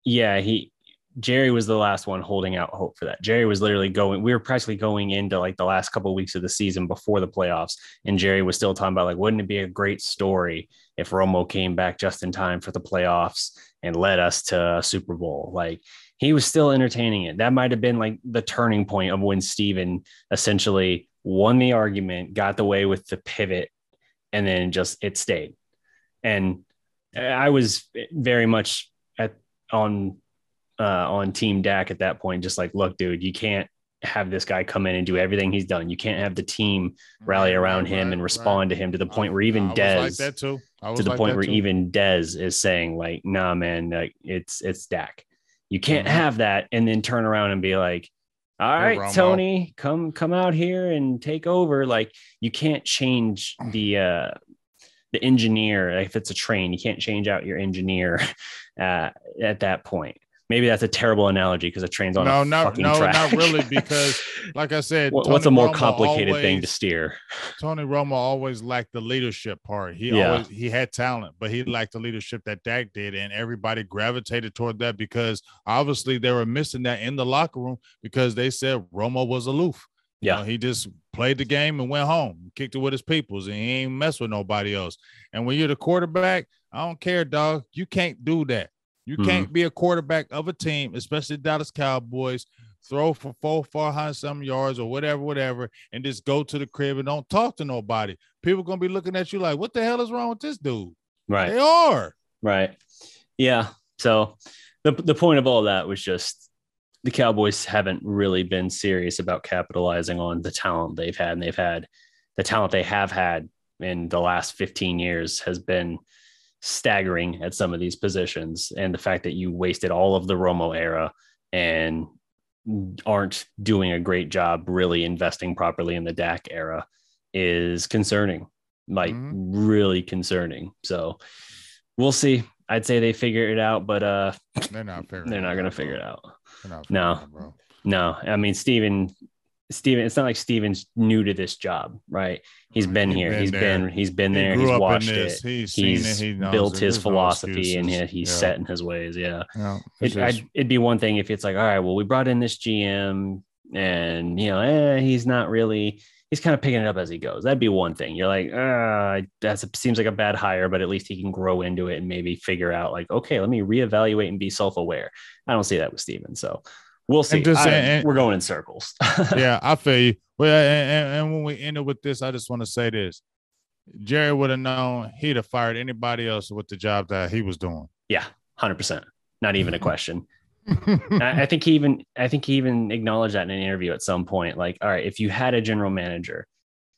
yeah, he Jerry was the last one holding out hope for that. Jerry was literally going, we were practically going into like the last couple of weeks of the season before the playoffs. And Jerry was still talking about like, wouldn't it be a great story if Romo came back just in time for the playoffs and led us to Super Bowl? Like he was still entertaining it. That might have been like the turning point of when Stephen essentially won the argument, got the way with the pivot, and then just it stayed. And I was very much at on uh, on Team Dak at that point, just like, look, dude, you can't have this guy come in and do everything he's done. You can't have the team rally around right, him right, and right. respond to him to the point where even Dez like that too. I was to the like point where too. even Dez is saying like, "Nah, man, like, it's it's Dak. You can't Mhm. have that and then turn around and be like, all right, Romo." Tony, come come out here and take over." Like, you can't change the uh the engineer if it's a train. You can't change out your engineer [laughs] uh, at that point. Maybe that's a terrible analogy because a train's on No, a not- fucking no, track. not really, [laughs] because, Like I said, What- what's a more Romo complicated thing to steer? Tony Romo always lacked the leadership part. He Yeah. always he had talent, but he lacked the leadership that Dak did, and everybody gravitated toward that because obviously they were missing that in the locker room because they said Romo was aloof. You Yeah. know, he just played the game and went home, kicked it with his peoples, and he ain't mess with nobody else. And when you're the quarterback, I don't care, dog. You can't do that. You Mhm. can't be a quarterback of a team, especially Dallas Cowboys, throw for four, four hundred some yards or whatever, whatever, and just go to the crib and don't talk to nobody. People gonna be looking at you like, what the hell is wrong with this dude? Right. They are. Right. Yeah. So the the point of all that was just the Cowboys haven't really been serious about capitalizing on the talent they've had, and they've had the talent they have had in the last 15 years has been staggering at some of these positions. And the fact that you wasted all of the Romo era and aren't doing a great job really investing properly in the Dak era is concerning, like Mhm. really concerning. So we'll see. I'd say they figure it out, but uh, They're not figuring. they're not going to figure it out. No. No, I mean Stephen, Stephen, it's not like Stephen's new to this job, right? He's been he's here. been He's there. been he's been there. grew He's watched it. He's seen He's it. He built it. his There's no philosophy and he, he's Yeah. set in his ways. Yeah. Yeah, It, I'd, it'd be one thing if it's like, all right, well, we brought in this GM and, you know, eh, he's not really, he's kind of picking it up as he goes. That'd be one thing. You're like, uh, that seems like a bad hire, but at least he can grow into it and maybe figure out like, okay, let me reevaluate and be self-aware. I don't see that with Stephen. So we'll see. Just, I, and, we're going in circles. [laughs] yeah, I feel you. Well, and, and when we ended with this, I just want to say this. Jerry would have known he'd have fired anybody else with the job that he was doing. Yeah, hundred percent. Not even a mm-hmm. question. [laughs] I, I think he even I think he even acknowledged that in an interview at some point. Like, all right, if you had a general manager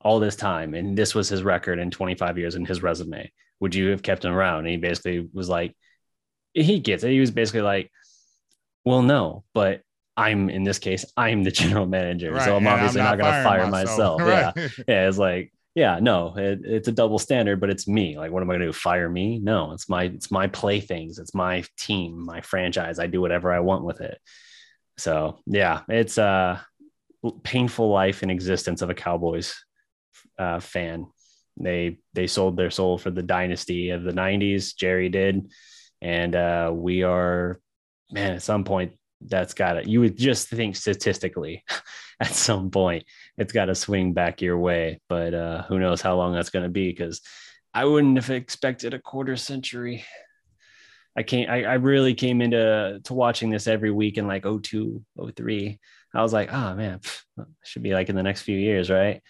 all this time and this was his record in 25 years in his resume, would you have kept him around? And he basically was like, he gets it. He was basically like, well, no, but I'm in this case, I'm the [laughs] general manager. Right. So I'm and obviously I'm not, not going to fire myself. myself. [laughs] Right. Yeah. Yeah. It's like, yeah, no, it, it's a double standard, but it's me. Like, what am I going to do? Fire me? No, it's my it's my playthings. It's my team, my franchise. I do whatever I want with it. So yeah, it's a painful life and existence of a Cowboys uh, fan. They they sold their soul for the dynasty of the '90s. Jerry did, and uh, we are man. At some point, that's got it. You would just think statistically [laughs] at some point it's got to swing back your way. But uh, who knows how long that's going to be? Because I wouldn't have expected a quarter century. I can't. I, I really came into to watching this every week in like 02, 03. I was like, oh man, pff, should be like in the next few years, right?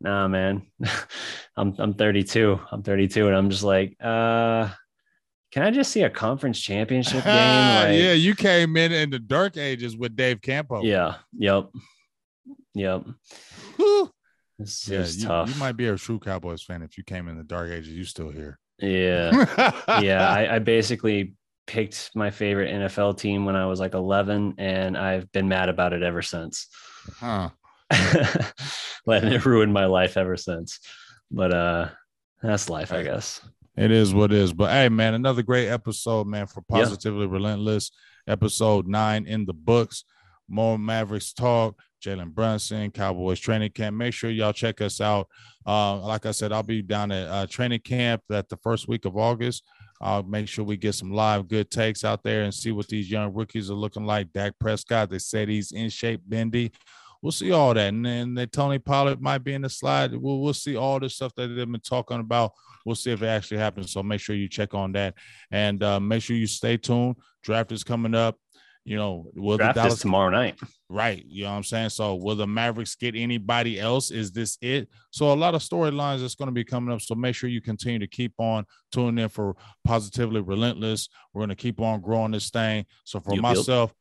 Nah, man. [laughs] I'm I'm 32. I'm 32, and I'm just like, uh, can I just see a conference championship [laughs] game? Like, yeah, you came in in the dark ages with Dave Campo. Yeah. Yep. Yep. This yeah, is you, tough. You might be a true Cowboys fan if you came in the dark ages. You still here? Yeah. [laughs] yeah. I, I basically picked my favorite NFL team when I was like 11, and I've been mad about it ever since. Huh. [laughs] Letting it ruin my life ever since. But uh that's life, I guess. It is what it is. But hey, man, another great episode, man, for Positively yeah. Relentless. Episode nine in the books. More Mavericks talk. Jalen Brunson, Cowboys training camp. Make sure y'all check us out. Uh, like I said, I'll be down at uh, training camp at the first week of August. I'll make sure we get some live good takes out there and see what these young rookies are looking like. Dak Prescott, they said he's in shape, bendy. We'll see all that. And then the Tony Pollard might be in the slide. We'll, we'll see all the stuff that they've been talking about. We'll see if it actually happens. So make sure you check on that. And uh, make sure you stay tuned. Draft is coming up. You know, will Draft the Dallas tomorrow night? Right. You know what I'm saying? So will the Mavericks get anybody else? Is this it? So a lot of storylines that's going to be coming up. So make sure you continue to keep on tuning in for Positively Relentless. We're going to keep on growing this thing. So for myself,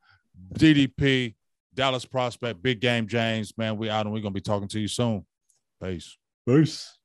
DDP, Dallas Prospect, Big Game James, man, we out and we're going to be talking to you soon. Peace. Peace.